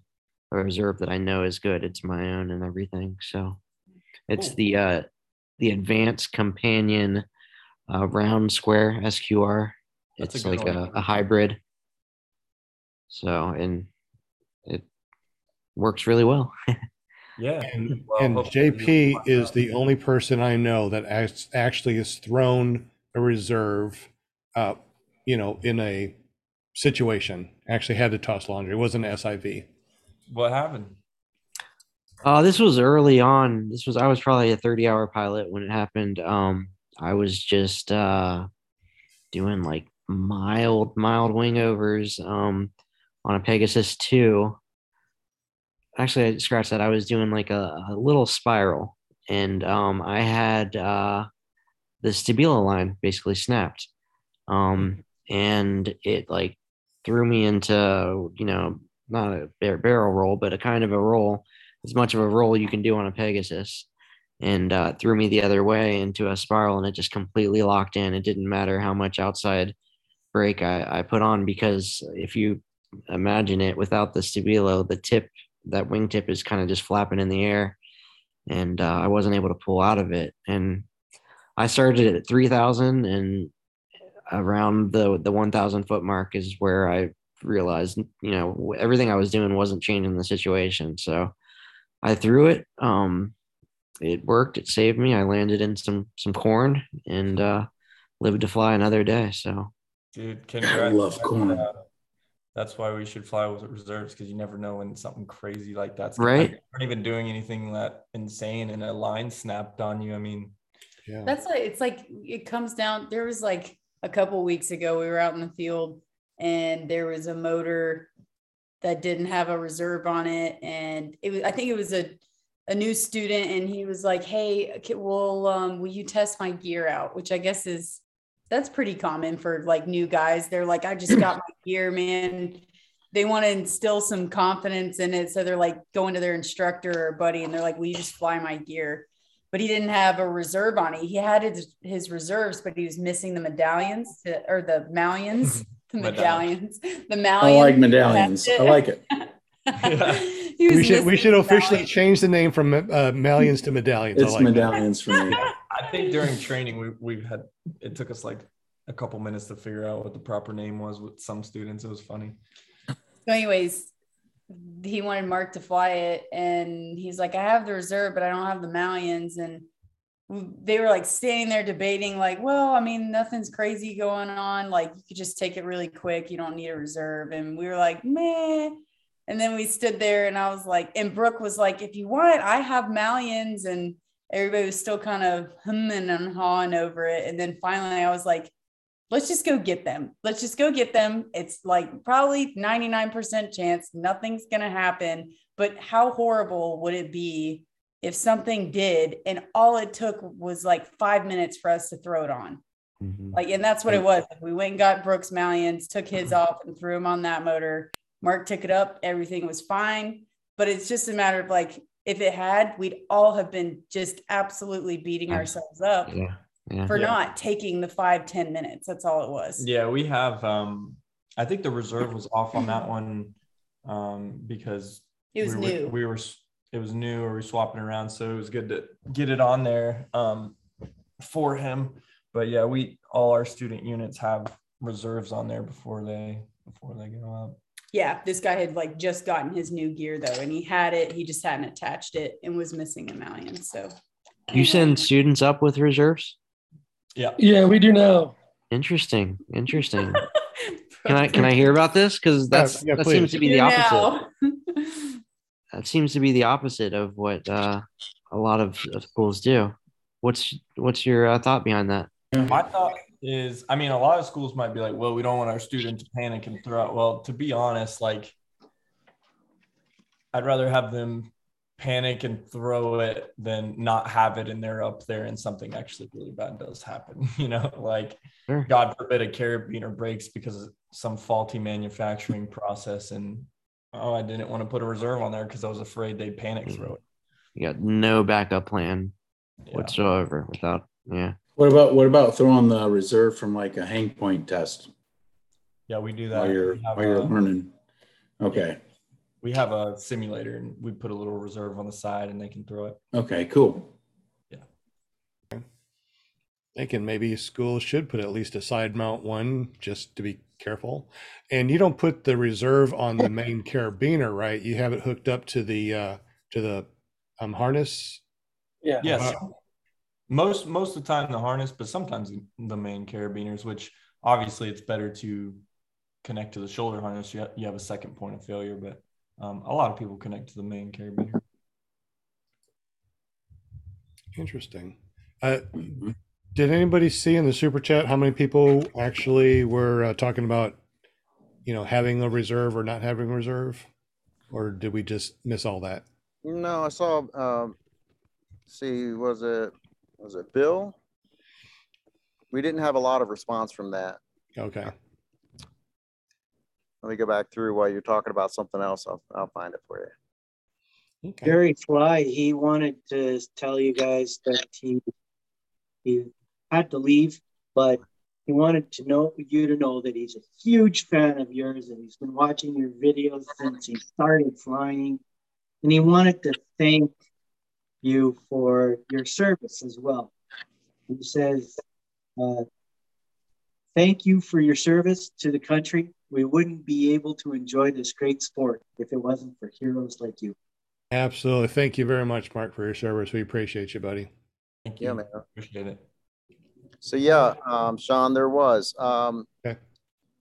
a reserve that i know is good. It's my own and everything. So it's Cool. the uh the Advance Companion uh, round square sqr That's it's good like a, a hybrid. So and it works really well. Yeah. And, Well, and JP is the only person I know that actually has thrown a reserve, uh, you know, in a situation. Actually had to toss laundry. It wasn't SIV. What happened? Uh, this was early on. This was I was probably a 30 hour pilot when it happened. Um, I was just uh doing like mild, mild wing overs um on a Pegasus 2. Actually, I scratched that. I was doing like a, a little spiral, and um, I had uh the stabilo line basically snapped. Um, and it like threw me into, you know, not a bar- barrel roll, but a kind of a roll as much of a roll you can do on a Pegasus, and uh, threw me the other way into a spiral, and it just completely locked in. It didn't matter how much outside brake I, I put on because if you imagine it without the stabilo, the tip, that wingtip is kind of just flapping in the air, and uh, I wasn't able to pull out of it. And I started at three thousand, and around the the one thousand foot mark is where I realized, you know, everything I was doing wasn't changing the situation. So I threw it. Um, it worked. It saved me. I landed in some some corn and uh, lived to fly another day. So Dude, congrats. i love corn. uh, That's why we should fly with reserves because you never know when something crazy like that's Right. You aren't even doing anything that insane and a line snapped on you. I mean, Yeah. That's like it's like it comes down. There was like a couple weeks ago, we were out in the field and there was a motor that didn't have a reserve on it, and it was I think it was a a new student, and he was like, "Hey, okay, well, um, will you test my gear out?" Which I guess is that's pretty common for like new guys. They're like, "I just got my gear, man." They want to instill some confidence in it, so they're like going to their instructor or buddy, and they're like, "Will you just fly my gear?" But he didn't have a reserve on it. He had his, his reserves, but he was missing the medallions to, or the mallions, the medallions, the mallions. I like medallions. I like it. He was We should we should officially medallions. change the name from uh, Mallions to Medallions. I It's like that. medallions for me. I think during training we we had it took us like a couple minutes to figure out what the proper name was with some students. It was funny. So, anyways, he wanted Mark to fly it, and he's like, "I have the reserve, but I don't have the mallions." And they were like standing there debating, like, "Well, I mean, nothing's crazy going on. Like, you could just take it really quick. You don't need a reserve." And we were like, "Meh." And then we stood there, and I was like, and Brooke was like, "If you want, I have mallions." And everybody was still kind of humming and hawing over it. And then finally, I was like, let's just go get them. Let's just go get them. It's like probably 99% chance nothing's going to happen. But how horrible would it be if something did and all it took was like five minutes for us to throw it on? Mhm. Like, and that's what it was. We went and got Brooks Mallions, took his off and threw him on that motor. Mark took it up. Everything was fine. But it's just a matter of like, if it had, we'd all have been just absolutely beating ourselves up Yeah. Yeah. for Yeah. not taking the five ten minutes. That's all it was. Yeah, we have. Um, I think the reserve was off on that one um, because It was we new. Were, we were. It was new, or we were swapping around, so it was good to get it on there um, for him. But yeah, we all our student units have reserves on there before they before they go out. Yeah, this guy had like just gotten his new gear though, and he had it. He just hadn't attached it and was missing a mallion. So You send students up with reserves? Yeah. Yeah, we do now. Interesting. Interesting. Can I can I hear about this? Because that's yeah, that please. seems to be the opposite. That seems to be the opposite of what uh, a lot of, of schools do. What's what's your uh, thought behind that? My thought is, I mean, a lot of schools might be like, well, we don't want our student to panic and throw out. Well, to be honest, like, I'd rather have them panic and throw it than not have it and they're up there and something actually really bad does happen. You know, like, Sure. God forbid a carabiner breaks because of some faulty manufacturing process. And oh, I didn't want to put a reserve on there because I was afraid they'd panic mm-hmm. throw it. You got no backup plan Yeah. whatsoever without yeah. What about what about throwing the reserve from like a hang point test Yeah, we do that. while you're while you're a- learning? Okay. We have a simulator and we put a little reserve on the side and they can throw it. Okay. Cool. Yeah. Thinking maybe schools should put at least a side mount one just to be careful. And you don't put the reserve on the main carabiner, right? You have it hooked up to the uh to the um harness. Yeah. Yes. Most most of the time the harness, but sometimes the main carabiners, which obviously it's better to connect to the shoulder harness. You have, you have a second point of failure, but um, a lot of people connect to the main carabiner. Interesting. Uh did anybody see in the super chat how many people actually were uh, talking about you know having a reserve or not having a reserve? Or did we just miss all that? No, I saw. Um, see, was it was it Bill? We didn't have a lot of response from that. Okay. Let me go back through while you're talking about something else. I'll I'll find it for you. Okay. Jerry Fly, he wanted to tell you guys that he he had to leave, but he wanted to know you to know that he's a huge fan of yours and he's been watching your videos since he started flying. And he wanted to thank you for your service as well. He says, uh, Thank you for your service to the country. We wouldn't be able to enjoy this great sport if it wasn't for heroes like you. Absolutely. Thank you very much, Mark, for your service. We appreciate you, buddy. Thank you. Yeah, man. Appreciate it. So yeah, um, Sean, there was. Um, Okay.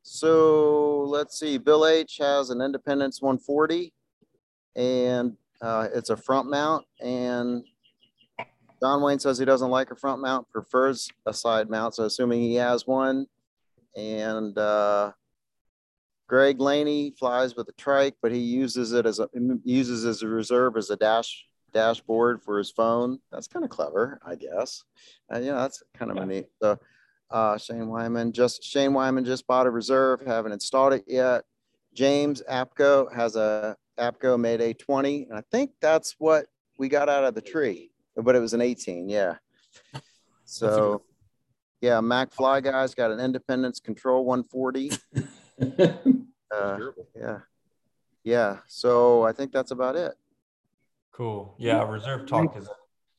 So let's see. Bill H has an Independence 140, and uh, it's a front mount, and Don Wayne says he doesn't like a front mount, prefers a side mount. So assuming he has one. And uh, Greg Laney flies with a trike, but he uses it as a uses as a reserve as a dash dashboard for his phone. That's kind of clever, I guess. Uh, yeah, that's kind of Yeah. a neat. So uh, Shane Wyman just Shane Wyman just bought a reserve, haven't installed it yet. James Apco has a Apco Mayday 20, and I think that's what we got out of the tree, but it was an 18, yeah. So, yeah, Mac Fly Guy's got an Independence Control 140. Uh, yeah, yeah. So I think that's about it. Cool. Yeah, reserve talk is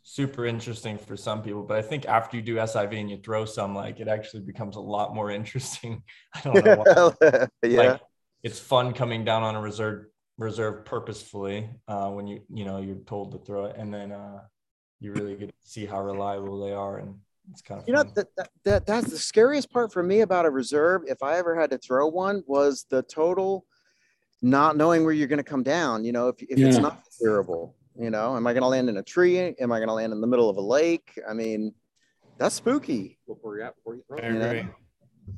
super interesting for some people, but I think after you do SIV and you throw some, like it actually becomes a lot more interesting. I don't know why. yeah. Like it's fun coming down on a reserve reserve purposefully uh, when you you know you're told to throw it, and then uh, you really get to see how reliable they are, and it's kind of You know, that, that, that that's the scariest part for me about a reserve. If I ever had to throw one, was the total not knowing where you're going to come down. You know, if, if it's not durable, you know, am I going to land in a tree? Am I going to land in the middle of a lake? I mean, that's spooky. Before you before you throw I it. You know?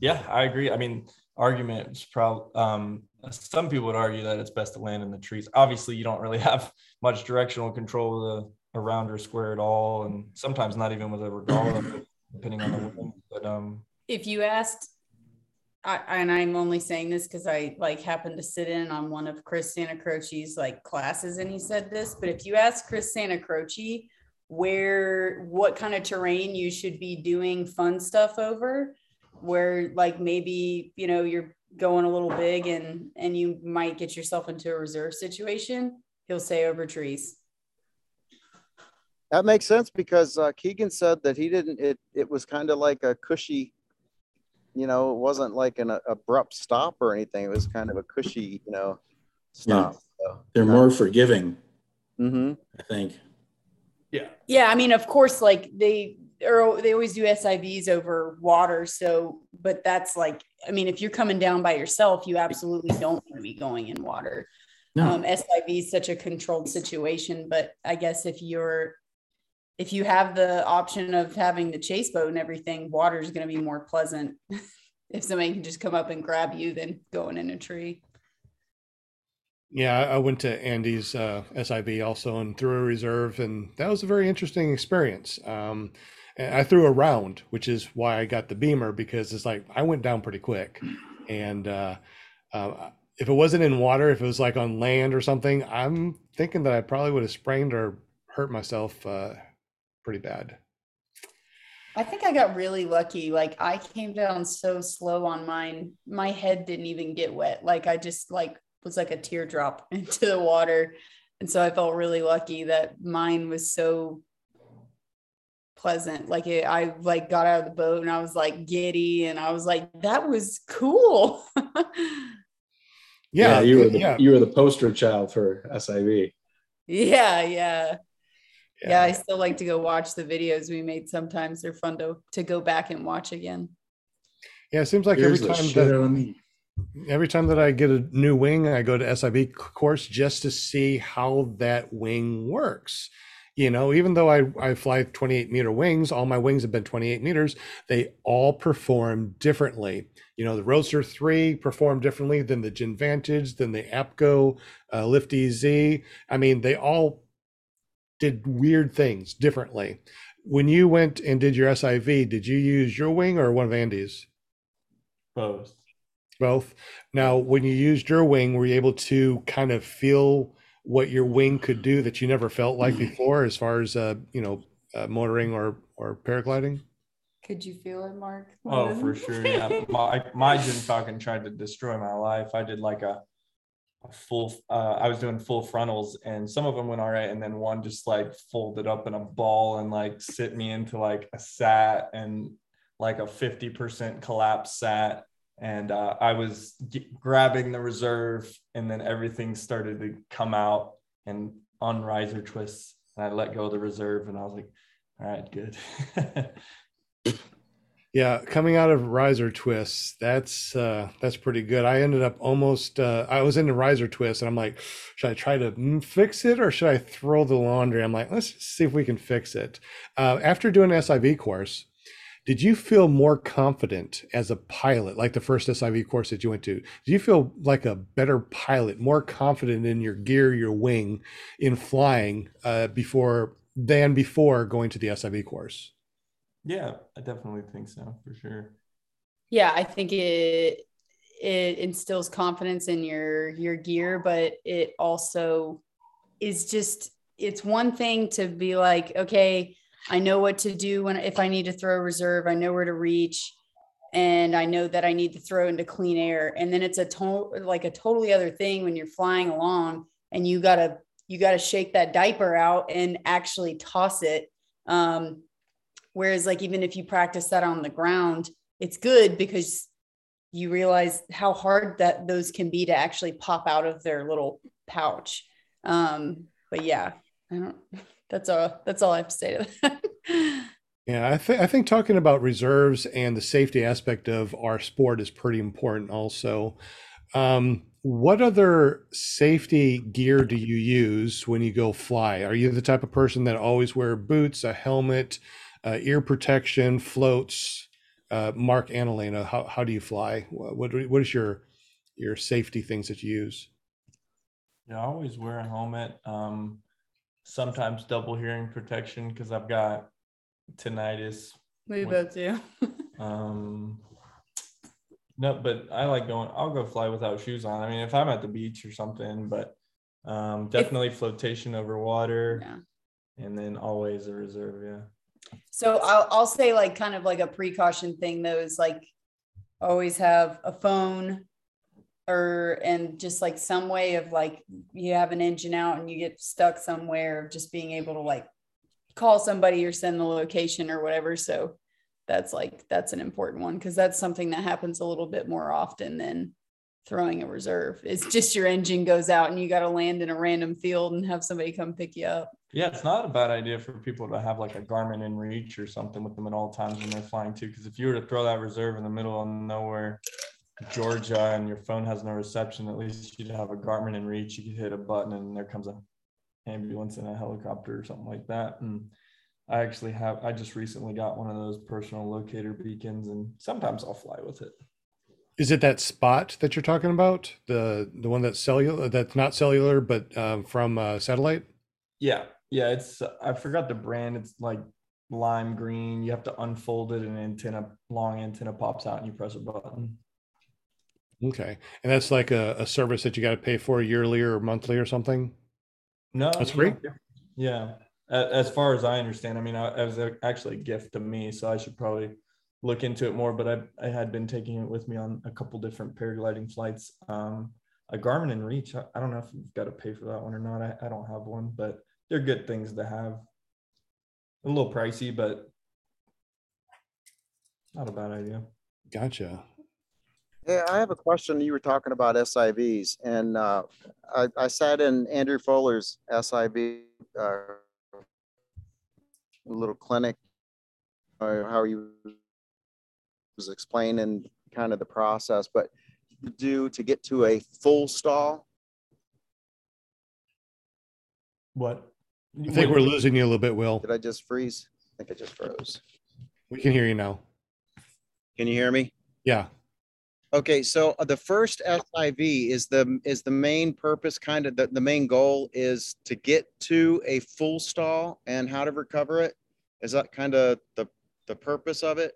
Yeah, I agree. I mean, argument is probably um, some people would argue that it's best to land in the trees. Obviously, you don't really have much directional control with a, a round or square at all, and sometimes not even with a Rogallo, depending on the wind. But um, if you asked I, and I'm only saying this because I like happened to sit in on one of Chris Santacroce's like classes and he said this, but if you ask Chris Santacroce where what kind of terrain you should be doing fun stuff over, where like maybe you know you're going a little big and and you might get yourself into a reserve situation, he'll say over trees. That makes sense because uh, Keegan said that he didn't. It it was kind of like a cushy, you know, it wasn't like an uh, abrupt stop or anything. It was kind of a cushy, you know, stop. So, They're more forgiving, Mm-hmm. I think. yeah, Yeah, I mean, of course, like they or they always do SIVs over water. So, but that's like, I mean, if you're coming down by yourself, you absolutely don't want to be going in water. No. Um, SIV is such a controlled situation, but I guess if you're if you have the option of having the chase boat and everything, water is going to be more pleasant if somebody can just come up and grab you than going in a tree. Yeah, I went to Andy's uh, SIV also and threw a reserve, and that was a very interesting experience. Um, I threw a round, which is why I got the beamer because it's like I went down pretty quick, and uh, uh, if it wasn't in water, if it was like on land or something, I'm thinking that I probably would have sprained or hurt myself uh, pretty bad. I think I got really lucky. Like I came down so slow on mine. My head didn't even get wet. Like I just like was like a teardrop into the water. And so I felt really lucky that mine was so pleasant. Like it, I like got out of the boat and I was like giddy and I was like, that was cool. Yeah, you were the yeah. you were the poster child for SIV. yeah, yeah. Yeah, I still like to go watch the videos we made sometimes. They're fun to to go back and watch again. Yeah, it seems like Here's every time that, every time that I get a new wing, I go to SIV course just to see how that wing works. You know, even though I, I fly 28 meter wings, all my wings have been 28 meters, they all perform differently. You know, the Roadster 3 perform differently than the Gin Vantage, than the APCO uh, Lift EZ. I mean, they all did weird things differently. When you went and did your SIV, did you use your wing or one of Andy's? both. Both. Now, when you used your wing, were you able to kind of feel what your wing could do that you never felt like before, as far as uh, you know, uh, motoring or or paragliding? Could you feel it, Mark? Oh, for sure. Yeah. My my Gin Falcon tried to destroy my life. I did like a, a full uh, I was doing full frontals and some of them went all right. And then one just like folded up in a ball and like sit me into like a sat and like a 50% collapse sat. And uh, I was g- grabbing the reserve and then everything started to come out and on riser twists. And I let go of the reserve and I was like, all right, good. Yeah, coming out of riser twists, that's uh that's pretty good. I ended up almost uh I was in the riser twist and I'm like, should I try to mm, fix it or should I throw the laundry? I'm like, let's see if we can fix it. Uh after doing an SIV course, did you feel more confident as a pilot, like the first SIV course that you went to? Do you feel like a better pilot, more confident in your gear, your wing, in flying uh before than before going to the SIV course? Yeah, I definitely think so for sure. Yeah, I think it it instills confidence in your your gear, but it also is just it's one thing to be like, okay, I know what to do when if I need to throw a reserve, I know where to reach and I know that I need to throw into clean air. And then it's a to- like a totally other thing when you're flying along and you gotta you gotta shake that diaper out and actually toss it. Um, whereas like even if you practice that on the ground, it's good because you realize how hard that those can be to actually pop out of their little pouch. Um, but yeah, I don't. That's all. That's all I have to say to that. Yeah, I think I think talking about reserves and the safety aspect of our sport is pretty important also. Um, what other safety gear do you use when you go fly? Are you the type of person that always wear boots, a helmet, uh, ear protection, floats? Uh, Mark and Elena, how, how do you fly? What, what what is your your safety things that you use? Yeah, I always wear a helmet. Um, sometimes double hearing protection because I've got tinnitus. we What- both do. Um, no, but I like going. I'll go fly without shoes on. I mean, if I'm at the beach or something, but um, definitely flotation over water, yeah. and then always a reserve. Yeah. So I'll, I'll say like kind of like a precaution thing though is like always have a phone or and just like some way of like you have an engine out and you get stuck somewhere of just being able to like call somebody or send the location or whatever. So that's like that's an important one because that's something that happens a little bit more often than throwing a reserve. It's just your engine goes out and you got to land in a random field and have somebody come pick you up. Yeah, it's not a bad idea for people to have like a Garmin inReach or something with them at all times when they're flying too. Because if you were to throw that reserve in the middle of nowhere, Georgia, and your phone has no reception, at least you'd have a Garmin inReach. You could hit a button and there comes a ambulance and a helicopter or something like that. And I actually have, I just recently got one of those personal locator beacons, and sometimes I'll fly with it. Is it that spot that you're talking about? The the one that's cellular, that's not cellular, but um, from uh, satellite? Yeah, yeah, it's I forgot the brand. It's like lime green. You have to unfold it, and an antenna, long antenna pops out, and you press a button. Okay, and that's like a, a service that you got to pay for yearly or monthly or something. No, That's free? Yeah, as far as I understand, I mean, I- it was actually a gift to me, so I should probably look into it more. But I I had been taking it with me on a couple different paragliding flights. Um, a Garmin inReach. I, I don't know if you've got to pay for that one or not. I, I don't have one, but they're good things to have. A little pricey, but not a bad idea. Gotcha. Yeah, I have a question. You were talking about SIVs, and uh, I, I sat in Andrew Fuller's SIV uh, little clinic, uh, how he was explaining kind of the process, but do to get to a full stall. What? I think we're losing you a little bit, Will. Did I just freeze? I think I just froze. We can hear you now. Can you hear me? Yeah. Okay, so uh, the first SIV is the, is the main purpose, kind of, the, the main goal is to get to a full stall and how to recover it? Is that kind of the, the purpose of it?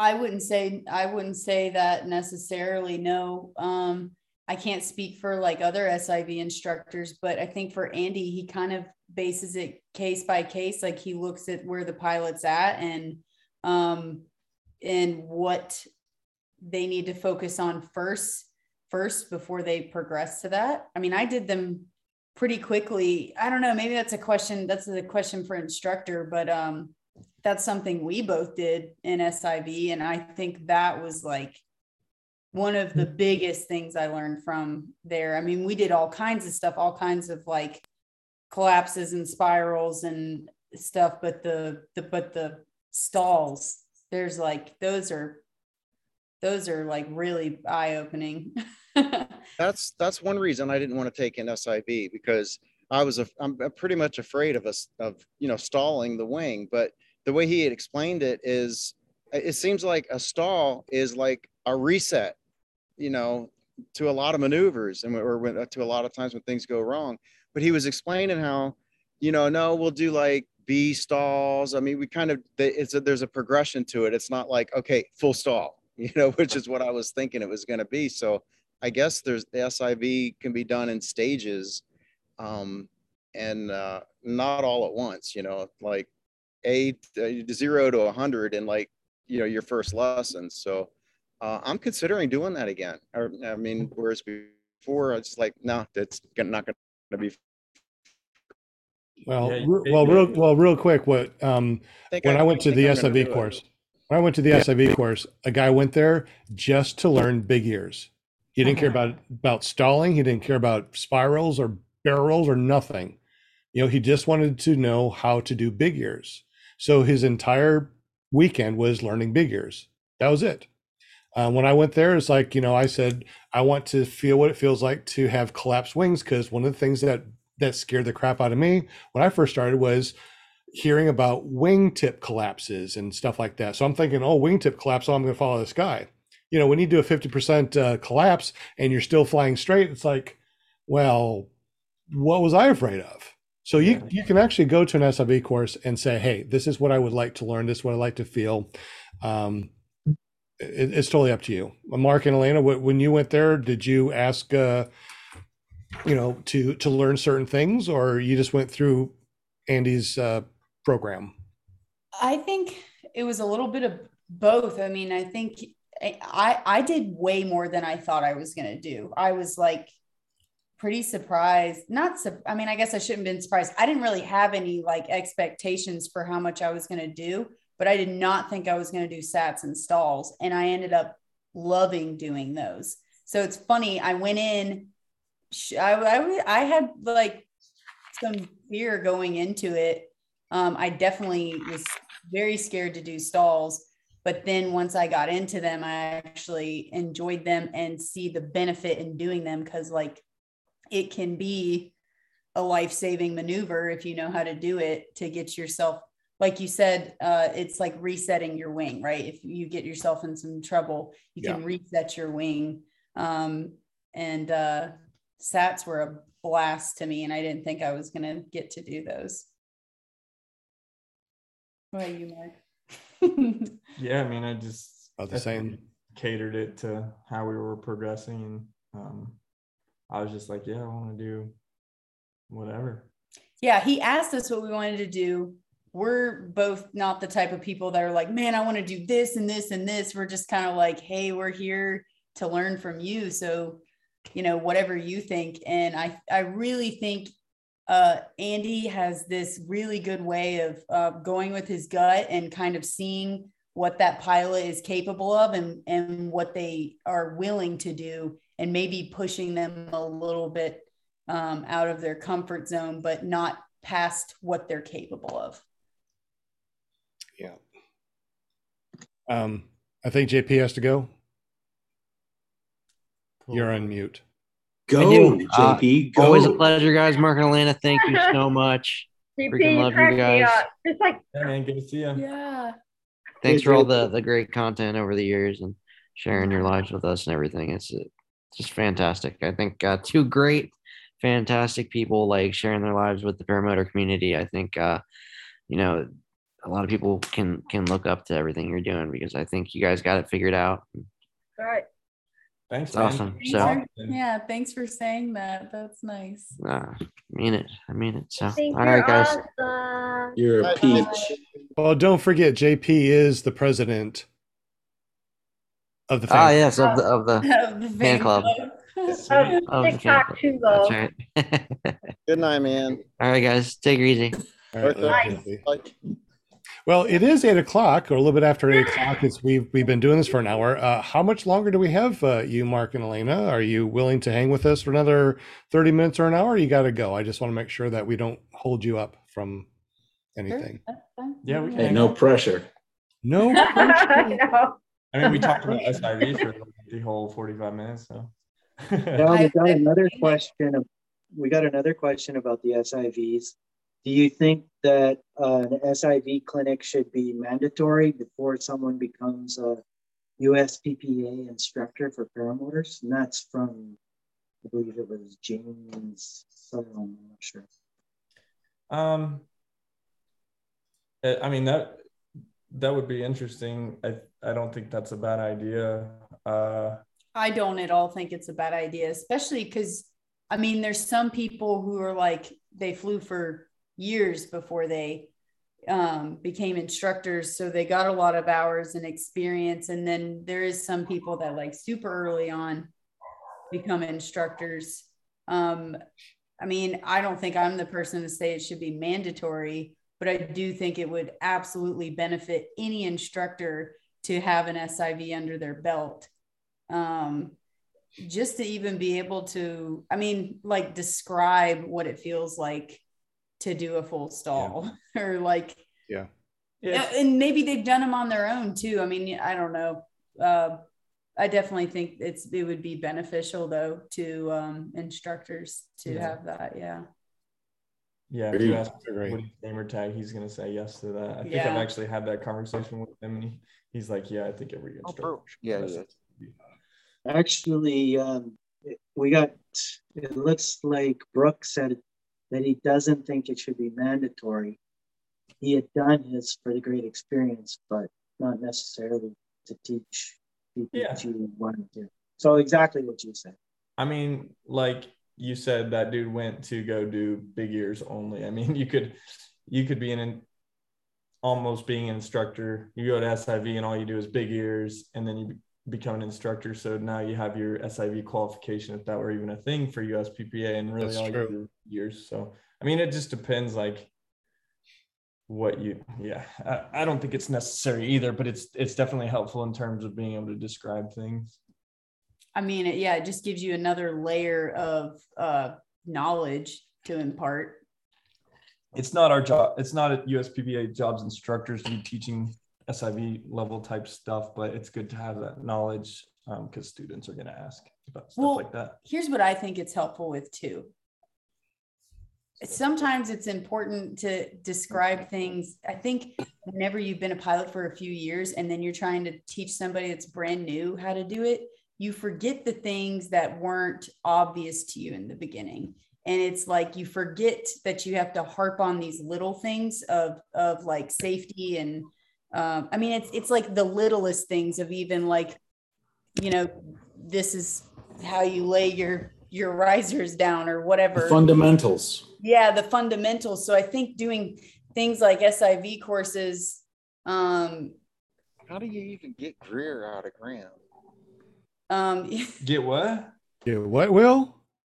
I wouldn't say I wouldn't say that necessarily. No, um, I can't speak for like other SIV instructors, but I think for Andy, he kind of bases it case by case. Like he looks at where the pilot's at and um, and what they need to focus on first first before they progress to that. I mean, I did them pretty quickly. I don't know. Maybe that's a question. That's a question for instructor, but um, that's something we both did in SIV. And I think that was like one of the biggest things I learned from there. I mean, we did all kinds of stuff, all kinds of like collapses and spirals and stuff, but the, the but the stalls there's like those are those are like really eye opening. That's that's one reason I didn't want to take an SIV because I was a, I'm pretty much afraid of us of you know stalling the wing. But the way he had explained it is, it seems like a stall is like a reset, you know, to a lot of maneuvers and or when, uh, to a lot of times when things go wrong. But he was explaining how, you know, no, we'll do like B stalls. I mean, we kind of it's a, there's a progression to it. It's not like okay, full stall, you know, which is what I was thinking it was going to be. So I guess there's the SIV can be done in stages, um, and uh, not all at once. You know, like a uh, zero to a hundred in like you know your first lesson. So uh, I'm considering doing that again. Or I mean, whereas before it's like no, that's not going to be. Well, Yeah, well, real, well, real quick, what, um, think when I went to the I'm SIV course, when I went to the SIV course, a guy went there just to learn big ears. He didn't care about about stalling. He didn't care about spirals or barrels or nothing. You know, he just wanted to know how to do big ears. So his entire weekend was learning big ears. That was it. Uh, when I went there, it's like you know, I said I want to feel what it feels like to have collapsed wings because one of the things that that scared the crap out of me when I first started was hearing about wingtip collapses and stuff like that. So I'm thinking, oh, wingtip collapse, oh, I'm going to follow this guy. You know, when you do a 50% uh, collapse and you're still flying straight, it's like, well, what was I afraid of? So you, Yeah. you can actually go to an SIV course and say, hey, this is what I would like to learn. This is what I like to feel. Um, it, it's totally up to you. Mark and Elena, when you went there, did you ask, uh, you know, to to learn certain things, or you just went through Andy's uh, program? I think it was a little bit of both. I mean, I think I I I did way more than I thought I was going to do. I was like pretty surprised. Not su- I mean, I guess I shouldn't have been surprised. I didn't really have any like expectations for how much I was going to do, but I did not think I was going to do sats and stalls, and I ended up loving doing those. So it's funny. I went in. I I, I had like some fear going into it. Um, I definitely was very scared to do stalls, but then once I got into them, I actually enjoyed them and see the benefit in doing them because like it can be a life-saving maneuver if you know how to do it to get yourself like you said uh, it's like resetting your wing right? If you get yourself in some trouble you can reset your wing. Um, and uh, sats were a blast to me and i didn't think i was going to get to do those. What about you mark? Yeah, I mean, I just About the I same. catered it to how we were progressing, and um, I was just like, yeah, I want to do whatever. Yeah, he asked us what we wanted to do. We're both not the type of people that are like, man, I want to do this and this and this. We're just kind of like, hey, we're here to learn from you. So, you know, whatever you think. And I, I really think uh, Andy has this really good way of uh, going with his gut and kind of seeing what that pilot is capable of and, and what they are willing to do and maybe pushing them a little bit um, out of their comfort zone, but not past what they're capable of. Yeah. Um, I think JP has to go. You're on mute. Go, do. Uh, JP. Go. Always a pleasure, guys. Mark and Atlanta, thank you so much. CP, Freaking love you guys. up. It's like, Yeah, man, good to see you. Yeah. Thanks for all the the great content over the years and sharing your lives with us and everything. It's just fantastic. I think uh, two great, fantastic people like sharing their lives with the paramotor community. I think uh, you know a lot of people can can look up to everything you're doing because I think you guys got it figured out. all right. Thanks, man. awesome. Thanks So for- yeah, thanks for saying that. That's nice. uh, I mean it. I mean it. So I think all you're right, guys. awesome. You're a peach. Well, don't forget, JP is the president of the Ah, fan. yes, of the of the Of the fan club. Of Of the fan TikTok club. too, though. That's right. Good night, man. all right, guys. Take it easy. All right, Okay. love Like, Well, it is eight o'clock, or a little bit after eight o'clock. It's we've we've been doing this for an hour. Uh, how much longer do we have, uh, you, Mark and Elena? Are you willing to hang with us for another thirty minutes or an hour? Or you got to go. I just want to make sure that we don't hold you up from Sure, anything. that's fine. Yeah, we Yeah. can Hey, no pressure. No. no. I mean, we talked about SIV for the whole 45 minutes. So, Now we got another question. of- We got another question about the SIVs. Do you think that uh, an SIV clinic should be mandatory before someone becomes a USPPA instructor for paramotors? And that's from, I believe it was James. Someone, I'm not sure. um, I I mean that that would be interesting. I I don't think that's a bad idea. Uh, I don't at all think it's a bad idea, especially because I mean, there's some people who are like they flew for years before they um, became instructors, so they got a lot of hours and experience. And then there is some people that like super early on become instructors. Um, I mean, I don't think I'm the person to say it should be mandatory, but I do think it would absolutely benefit any instructor to have an SIV under their belt um, just to even be able to, I mean, like describe what it feels like to do a full stall or like, Yeah. yeah, and maybe they've done them on their own too. I mean, I don't know. Uh, I definitely think it's it would be beneficial though to um, instructors to Yeah. have that. Yeah. Yeah. If you ask Agree. Woody's gamer tag, he's gonna say yes to that. I think Yeah. I've actually had that conversation with him, and he, he's like, "Yeah, I think every Oh, instructor." bro. Yeah, yeah. Actually, um, we got, it looks like Brooke said that he doesn't think it should be mandatory. He had done his for the great experience, but not necessarily to teach people Yeah. PPG one to. So exactly what you said. I mean, like you said, that dude went to go do big ears only. I mean, you could you could be an almost being an instructor. You go to SIV and all you do is big ears, and then you become an instructor. So now you have your SIV qualification, if that were even a thing for USPPA, and really That's all true. you do. So I mean, it just depends, like what you yeah I, I don't think it's necessary either but it's it's definitely helpful in terms of being able to describe things I mean, it, yeah, it just gives you another layer of uh, knowledge to impart. it's not our job. It's not at USPPA jobs instructors to be teaching SIV level type stuff, but it's good to have that knowledge because students are going to ask about stuff Well, like that. here's what I think it's helpful with too. Sometimes it's important to describe things. I think whenever you've been a pilot for a few years and then you're trying to teach somebody that's brand new how to do it, you forget the things that weren't obvious to you in the beginning. And it's like you forget that you have to harp on these little things of of like safety and um, I mean it's it's like the littlest things of even like you know this is how you lay your your risers down or whatever The fundamentals. yeah the fundamentals so i think doing things like siv courses um How do you even get Greer out of ground? Um Get what? Get what, Will?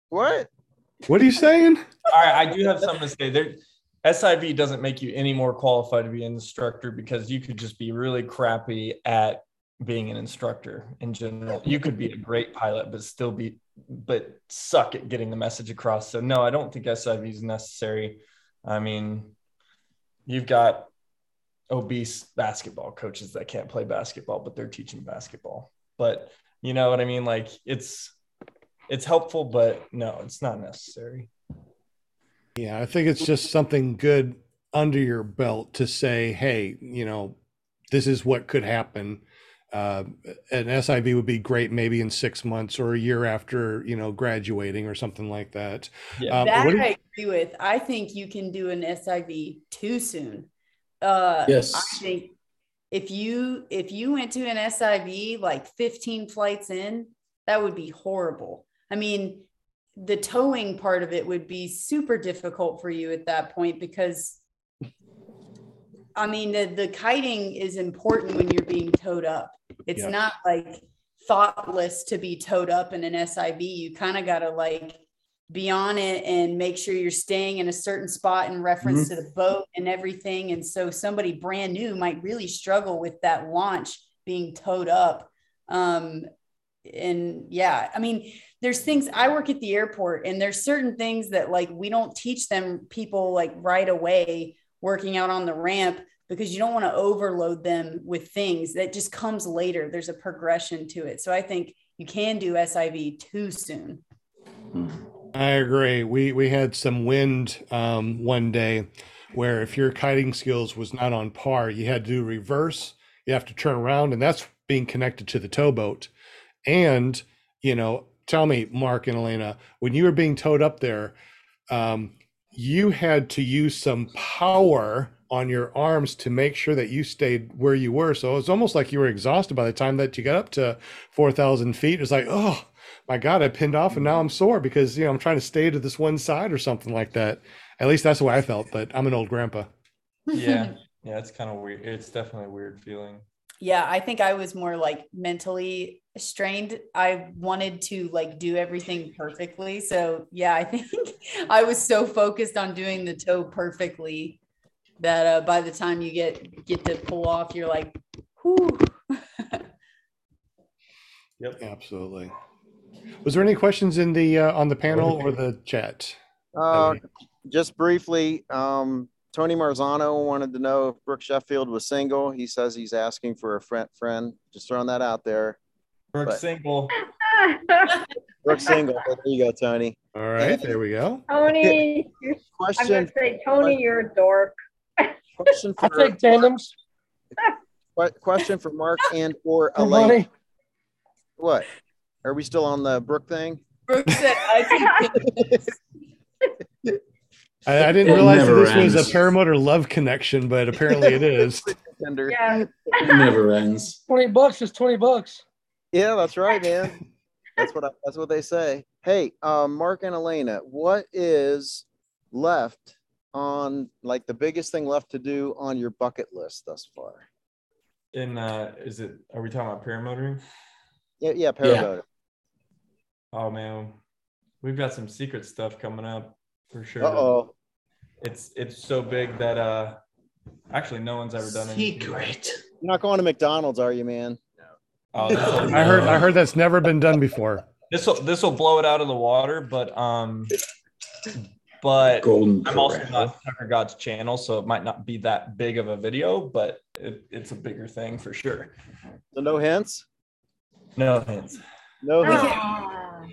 What? What are you saying? All right, I do have something to say. There, SIV doesn't make you any more qualified to be an instructor because you could just be really crappy at being an instructor in general. You could be a great pilot, but still be, but suck at getting the message across. So no, I don't think SIV is necessary. I mean, you've got obese basketball coaches that can't play basketball, but they're teaching basketball. But you know what I mean? Like it's it's helpful, but no, it's not necessary. Yeah, I think it's just something good under your belt to say, hey, you know, this is what could happen. Uh, an SIV would be great maybe in six months or a year after, you know, graduating or something like that. Yeah. Um, that what you- i agree with i think you can do an siv too soon uh Yes. i think if you if you went to an siv like 15 flights in that would be horrible. I mean the towing part of it would be super difficult for you at that point because i mean the, the kiting is important when you're being towed up. It's Yeah. not like thoughtless to be towed up in an siv you kind of got to like be on it and make sure you're staying in a certain spot in reference to the boat and everything. And so somebody brand new might really struggle with that launch being towed up. Um, and yeah, I mean, there's things I work at the airport and there's certain things that like we don't teach them people like right away working out on the ramp because you don't want to overload them with things that just comes later. There's a progression to it. So I think you can do SIV too soon. I agree. We we had some wind um, one day where if your kiting skills was not on par, you had to do reverse. You have to turn around, and that's being connected to the towboat. And you know, tell me, Mark and Elena, when you were being towed up there, um, you had to use some power on your arms to make sure that you stayed where you were. So it was almost like you were exhausted by the time that you got up to four thousand feet. It was like, oh my God, I pinned off and now I'm sore because you know I'm trying to stay to this one side or something like that. At least that's the way I felt, but I'm an old grandpa. Yeah. Yeah. It's kind of weird. It's definitely a weird feeling. yeah i think i was more like mentally strained i wanted to like do everything perfectly so yeah i think i was so focused on doing the toe perfectly that uh, by the time you get get to pull off you're like whew. Yep. Absolutely. Was there any questions in the uh, on the panel or the chat? Uh, just briefly, um, Tony Marzano wanted to know if Brooke Sheffield was single. He says he's asking for a friend. Friend, just throwing that out there. Brooke But- single. Brooke single. There you go, Tony. All right, there we go. Tony, you're, I'm Question. gonna say, Tony, you're a dork. Question I for take tandems que- question for Mark and for for Elaine. money. What? Are we still on the Brooke thing? brooke said i think I, I didn't It realize that never this was a paramotor love connection, but apparently it is. Tender. Yeah. It never ends. Twenty bucks is twenty bucks. Yeah, that's right, man. That's what I, that's what they say. Hey, um, Mark and Elena, what is left on like the biggest thing left to do on your bucket list thus far? In, uh, is it, are we talking about paramotoring? Yeah, yeah, paraboat. Oh man, we've got some secret stuff coming up for sure. Uh oh. It's, it's so big that, uh, actually no one's ever done anything. Secret. You're not going to McDonald's, are you, man? Oh, this will- I heard I heard that's never been done before. This will this will blow it out of the water, but um, but Golden I'm also not Tucker Gott's channel, so it might not be that big of a video, but it, it's a bigger thing for sure. So no hints. No hints. No hints.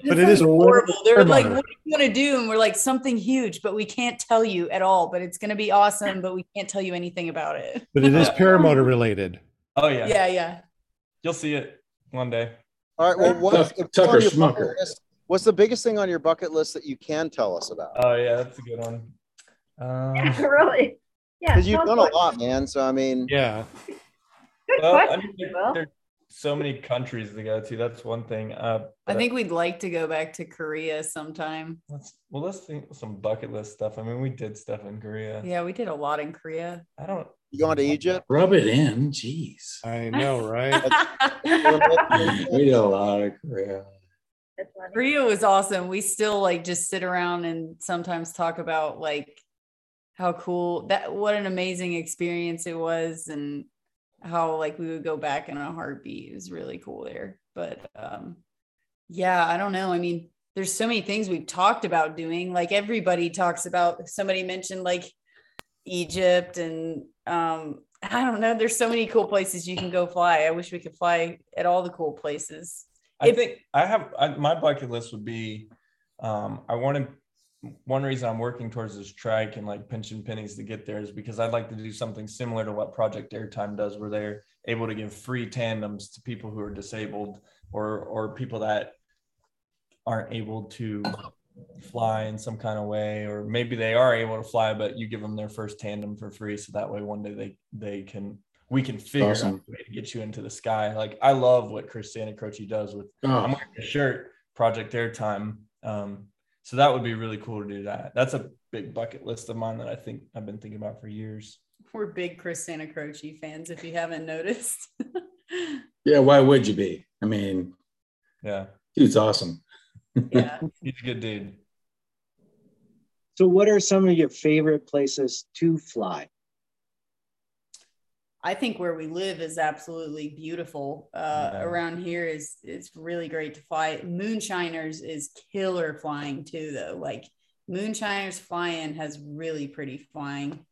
But it is horrible. They're like, what are you want to do? And we're like, something huge, but we can't tell you at all. But it's gonna be awesome, but we can't tell you anything about it. But it is paramotor related. Oh yeah, Yeah, yeah. you'll see it one day. All right. Well, what's, Tuck- Tucker on your bucket Schmucker. list, what's the biggest thing on your bucket list that you can tell us about? Oh yeah, that's a good one. Um, really? Yeah. Because you've done a lot, man. So I mean, Yeah. Good well, I question, mean, there- Will. there's so many countries to go to. That's one thing. Uh, I think we'd like to go back to Korea sometime. let's well let's think some bucket list stuff. I mean, we did stuff in Korea. Yeah, we did a lot in Korea. I don't. you going to Egypt? Rub it in. Jeez. I know, right? we did a lot of Korea. That's. Korea was awesome. We still like just sit around and sometimes talk about like how cool that what an amazing experience it was and how like we would go back in a heartbeat. It was really cool there. But um yeah, I don't know. I mean, there's so many things we've talked about doing. Like everybody talks about somebody mentioned like Egypt and um I don't know. There's so many cool places you can go fly. I wish we could fly at all the cool places. I If- think I have I, my bucket list would be um, I wanted one reason I'm working towards this trike and like pinching pennies to get there is because I'd like to do something similar to what Project Airtime does, where they're able to give free tandems to people who are disabled or or people that aren't able to fly in some kind of way, or maybe they are able to fly, but you give them their first tandem for free, so that way one day they they can we can figure Awesome. out a way to get you into the sky. Like I love what Chris Santacroce does with I'm Oh, wearing a shirt, Project Airtime. Um, so that would be really cool to do that. That's a big bucket list of mine that I think I've been thinking about for years. We're big Chris Santacroce fans, if you haven't noticed. yeah. Why would you be? I mean, Yeah, dude's awesome. yeah. he's a good dude. So, what are some of your favorite places to fly? I think where we live is absolutely beautiful. Uh, Yeah. Around here is it's really great to fly. Moonshiners is killer flying too, though. Like Moonshiners flying has really pretty flying.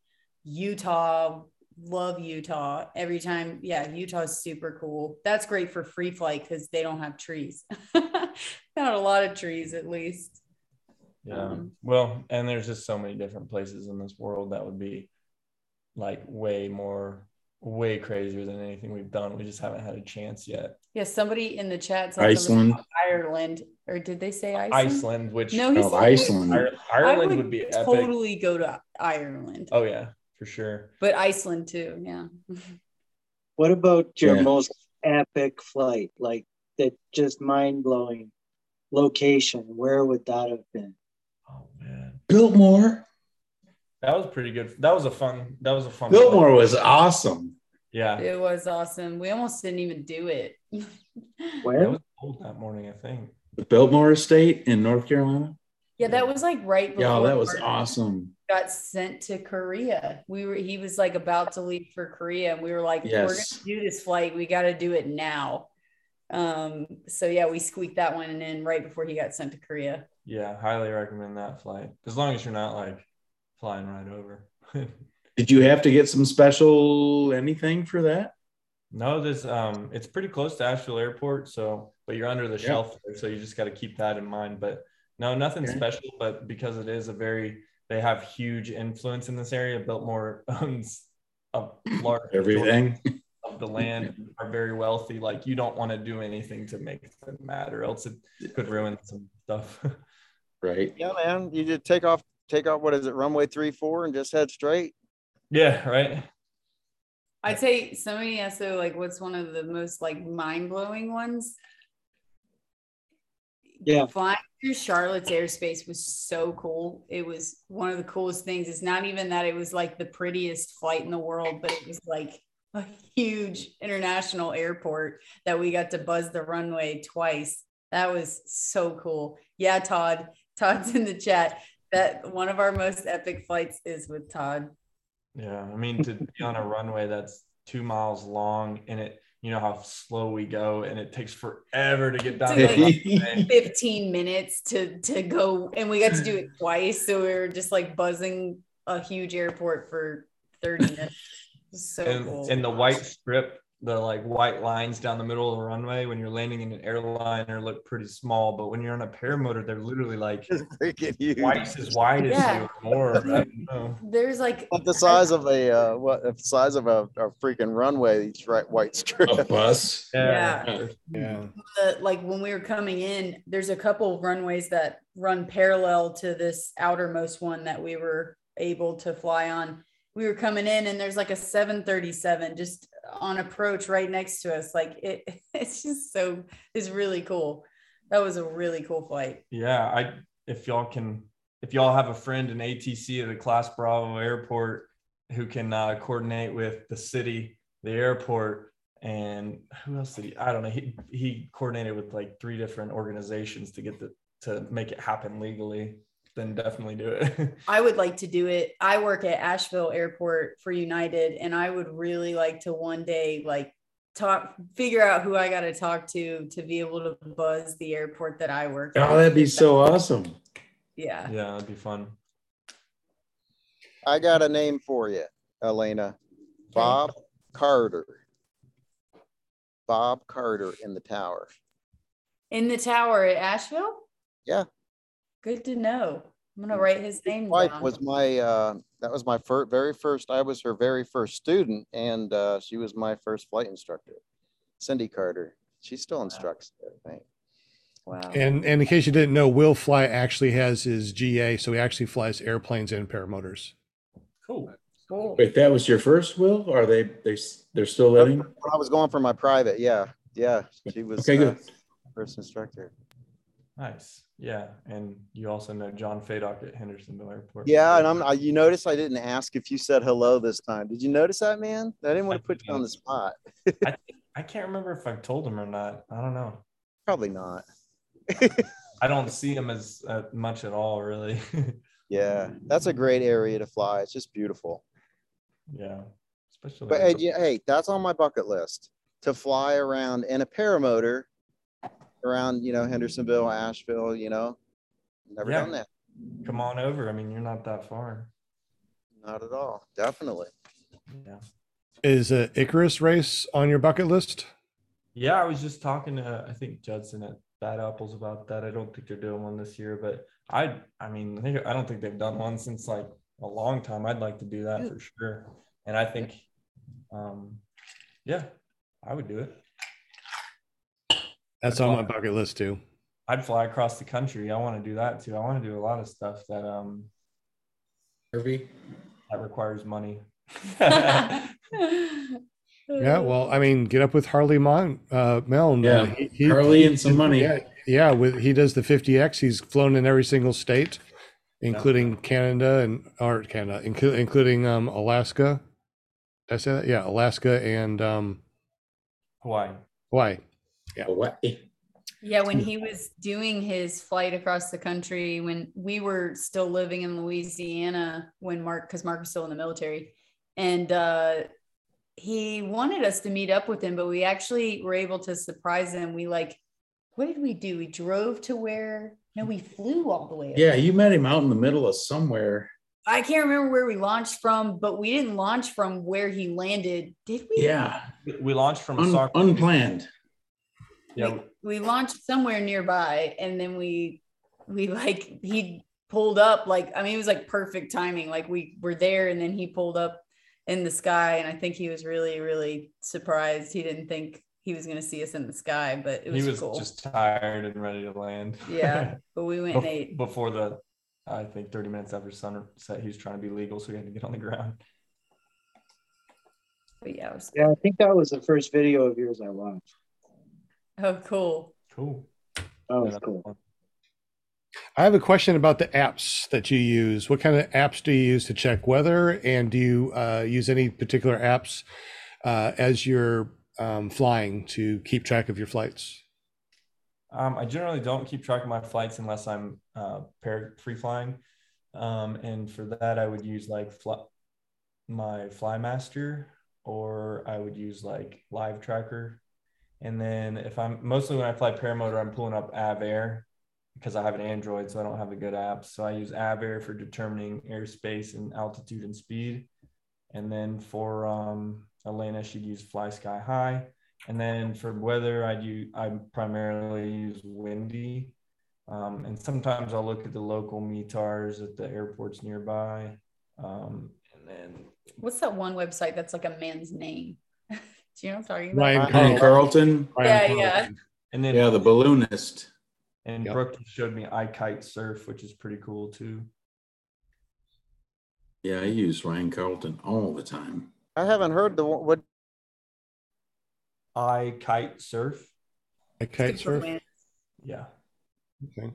Utah, love Utah. Every time, yeah, Utah is super cool. That's great for free flight because they don't have trees. Not a lot of trees, at least. Yeah. Um, well, and there's just so many different places in this world that would be like way more, way crazier than anything we've done. We just haven't had a chance yet. Yeah, somebody in the chat said Iceland. Ireland, or did they say Iceland? Iceland, which No, he Oh, said Iceland. Ir- I Ireland would, would, be epic. totally go to Ireland, Oh yeah, for sure. but Iceland too. Yeah. What about your Yeah. most epic flight? Like that just mind blowing location? Where would that have been? Oh man, Biltmore. That was pretty good. That was a fun. That was a fun. Biltmore was awesome. Yeah, It was awesome. We almost didn't even do it. it was cold that morning. I think. The Biltmore Estate in North Carolina. yeah, that was like right before Yeah, that was Mark awesome. got sent to Korea. We were he was like about to leave for Korea, and we were like, we're gonna do this flight. We got to do it now. Um. So yeah, we squeaked that one in right before he got sent to Korea. Yeah, highly recommend that flight. As long as you're not like flying right over. Did you have to get some special anything for that? no, this um, it's pretty close to Asheville Airport, so but you're under the Yeah. shelf so you just got to keep that in mind. But no, nothing Okay. special. But because it is a very, they have huge influence in this area. Biltmore owns a large Everything. of the land are very wealthy. Like you don't want to do anything to make them mad, or else it could ruin some stuff. Right. Yeah, man. You just take off, take off. What is it? Runway three, four, and just head straight. yeah, right. I'd say somebody asked though, like, what's one of the most like mind blowing ones? Yeah. Flying through Charlotte's airspace was so cool. It was one of the coolest things. It's not even that it was like the prettiest flight in the world, but it was like a huge international airport that we got to buzz the runway twice. That was so cool. Yeah, Todd. Todd's in the chat. That one of our most epic flights is with Todd. Yeah, I mean to be on a runway that's two miles long and it, you know how slow we go, and it takes forever to get down. To, like, 15 minutes to to go and we got to do it twice so we were just like buzzing a huge airport for 30 minutes so and, cool and the white strip, the like white lines down the middle of the runway when you're landing in an airliner look pretty small, but when you're on a paramotor, they're literally like It's twice as wide as you or more. I don't know. there's like About the size of a uh, what? The size of a, a freaking runway. these right white strip. A bus. Yeah. Yeah. the, like when we were coming in there's a couple runways that run parallel to this outermost one that we were able to fly on we were coming in and there's like a 737 just on approach right next to us like it it's just so it's really cool that was a really cool flight Yeah, I if y'all can if y'all have a friend in ATC at the Class Bravo airport who can uh, coordinate with the city, the airport, and who else did he? I don't know. He he coordinated with like three different organizations to get the to make it happen legally. Then definitely do it. I would like to do it. I work at Asheville Airport for United, and I would really like to one day like talk, figure out who I got to talk to to be able to buzz the airport that I work. at. Oh, that'd be so awesome. Yeah. yeah, that'd be fun. I got a name for you, Elena. Bob Carter. Bob Carter in the tower. In the tower at Asheville. Yeah. Good to know. I'm gonna write his name Wife down. was my uh, that was my first very first. I was her very first student, and uh, she was my first flight instructor. Cindy Carter. She still instructs. I think. wow. And, and in case you didn't know, Will Fly actually has his GA, so he actually flies airplanes and paramotors. Cool. Cool. Wait, that was your first will? Are they they they're still living? When I was going for my private, yeah, yeah, she was Okay, uh, good. first instructor. Nice. Yeah, and you also know John Fadock at Hendersonville Airport. Yeah, and I'm. I, you notice I didn't ask if you said hello this time. Did you notice that, man? I didn't want to put you on the spot. I, I can't remember if I've told him or not. I don't know. Probably not. I don't see him as uh, much at all, really. Yeah, that's a great area to fly. It's just beautiful. yeah, especially. But hey, yeah, hey, that's on my bucket list to fly around in a paramotor around, you know, Hendersonville, Asheville. You know, never Yeah. done that. come on over. I mean, you're not that far. Not at all. Definitely. Yeah. Is a Icarus race on your bucket list? Yeah, I was just talking to I think Judson at Bad Apples about that. I don't think they're doing one this year, but I I mean I think I don't think they've done one since like a long time. I'd like to do that for sure. And I think um yeah, I would do it. That's on my bucket list too. I'd fly across the country. I want to do that too. I want to do a lot of stuff that um Harvey? that requires money. Yeah, well, I mean, get up with Harley Mon, uh, Milne. Yeah, Uh, he- he- Harley and some money. Yeah, yeah, with he does the 50x. He's flown in every single state, including Canada and or Canada, inclu- including um, Alaska. Did I say that? Yeah, Alaska and um, Hawaii. Hawaii. Hawaii. Yeah, when he was doing his flight across the country, when we were still living in Louisiana, when Mark, because Mark was still in the military, and uh, he wanted us to meet up with him, but we actually were able to surprise him. We like, what did we do? We drove to where? No, we flew all the way. up Yeah, there. you met him out in the middle of somewhere. I can't remember where we launched from, but we didn't launch from where he landed, did we? Yeah, We- We launched from un- Sauk- unplanned. Yeah, we launched somewhere nearby and then we we like he pulled up like i mean it was like perfect timing like we were there and then he pulled up in the sky and i think he was really really surprised he didn't think he was going to see us in the sky but it was, he was cool just tired and ready to land. yeah but we went and Bef- ate before the I think 30 minutes after sunset, he was trying to be legal, so he had to get on the ground. but yeah it was Yeah, I think that was the first video of yours I watched. Oh cool Cool. That was cool. I have a question about the apps that you use. What kind of apps do you use to check weather, and do you uh, use any particular apps uh, as you're um, flying to keep track of your flights? Um, I generally don't keep track of my flights unless I'm uh, pair free flying. Um, and for that, I would use like fly, my Flymaster or I would use like Live Tracker. And then if I'm mostly when I fly paramotor, I'm pulling up Avare because I have an Android, so I don't have a good app. So I use Avare for determining airspace and altitude and speed. And then for um, Elena, she'd use Fly Sky High. And then for weather, I do I primarily use Windy, um, and sometimes I'll look at the local METARs at the airports nearby. Um, and then what's that one website that's like a man's name do you know what i'm talking about Ryan Ryan Carlton. Ryan Yeah, Carlton. yeah. and then Yeah, the balloonist. and Yep. Brooke showed me I kite Surf, which is pretty cool too. Yeah, I use Ryan Carlton all the time. I haven't heard the one- what kite Surf, I kite surf. yeah. Okay.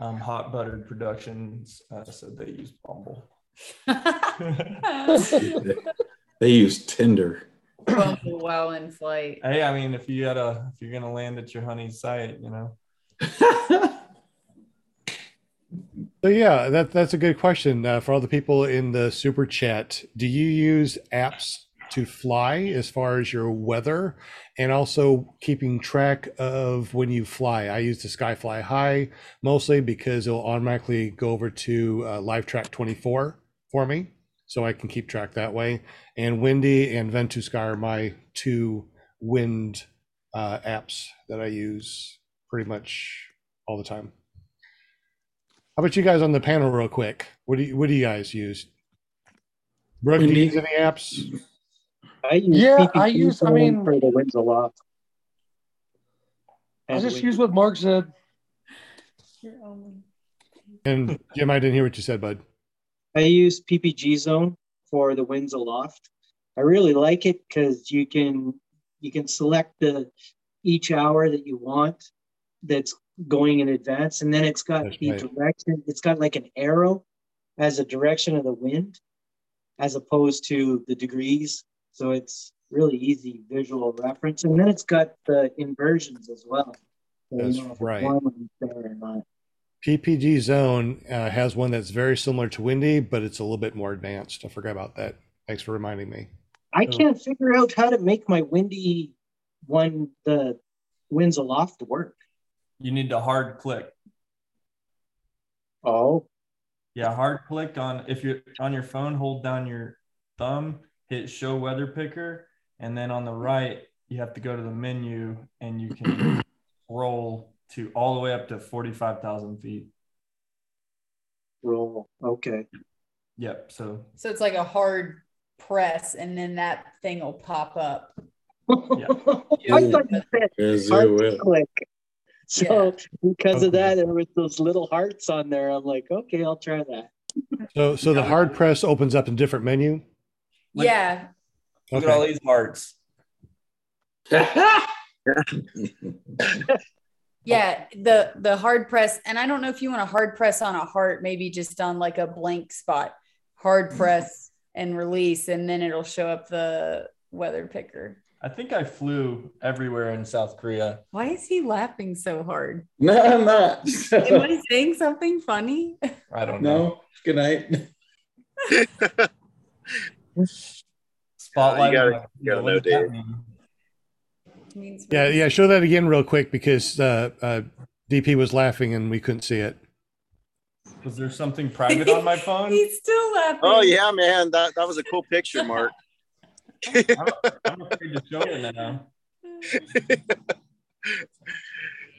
Um, Hot Buttered Productions uh, said they use Bumble. They use Tinder. Bumble while in flight Hey, I mean, if you had a if you're gonna land at your honey's site, you know. So yeah, that that's a good question uh, for all the people in the super chat. Do you use apps to fly as far as your weather and also keeping track of when you fly? I use the Skyfly High mostly because it'll automatically go over to uh, Live Track 24 for me, so I can keep track that way. And Windy and Ventusky are my two wind uh, apps that I use pretty much all the time. How about you guys on the panel, real quick? What do you What do you guys use? Brooke, do you Windy. use any apps? I use Yeah, I PPG use- I mean- for the winds aloft. I just wind- use what Mark said. You're only- And Jim, I didn't hear what you said, bud. I use PPG zone for the winds aloft. I really like it because you can you can select the each hour that you want that's going in advance, and then it's got That's the right. direction. It's got like an arrow as a direction of the wind, as opposed to the degrees. So it's really easy visual reference, and then it's got the inversions as well. So you That's know right. PPG Zone uh, has one that's very similar to Windy, but it's a little bit more advanced. I forgot about that. Thanks for reminding me. I Oh. can't figure out how to make my windy one, the winds aloft work. You need to hard click. Oh, Yeah, hard click on if you're on your phone, hold down your thumb hit show weather picker, and then on the right you have to go to the menu and you can roll to all the way up to forty-five thousand feet. Roll. Okay. Yep. So So it's like a hard press, and then that thing will pop up. I thought you said Yes, heart it will. click. So because of that, there was those little hearts on there. I'm like, okay, I'll try that. So so the hard press opens up a different menu. Like- yeah. look at all these hearts. Oh. Yeah, the the hard press, and I don't know if you want a hard press on a heart, maybe just on like a blank spot, hard mm-hmm. press and release, and then it'll show up the weather picker. I think I flew everywhere in South Korea. Why is he laughing so hard? no, I'm not. Am I saying something funny? I don't know. no. Good night. Spotlight. You gotta- you gotta know, Dave. Mean? Means Yeah, yeah. Show that again real quick because uh, uh, DP was laughing and we couldn't see it. Was there something private on my phone? He's still laughing. Oh yeah, man, that that was a cool picture, Mark. I'm afraid to show it now.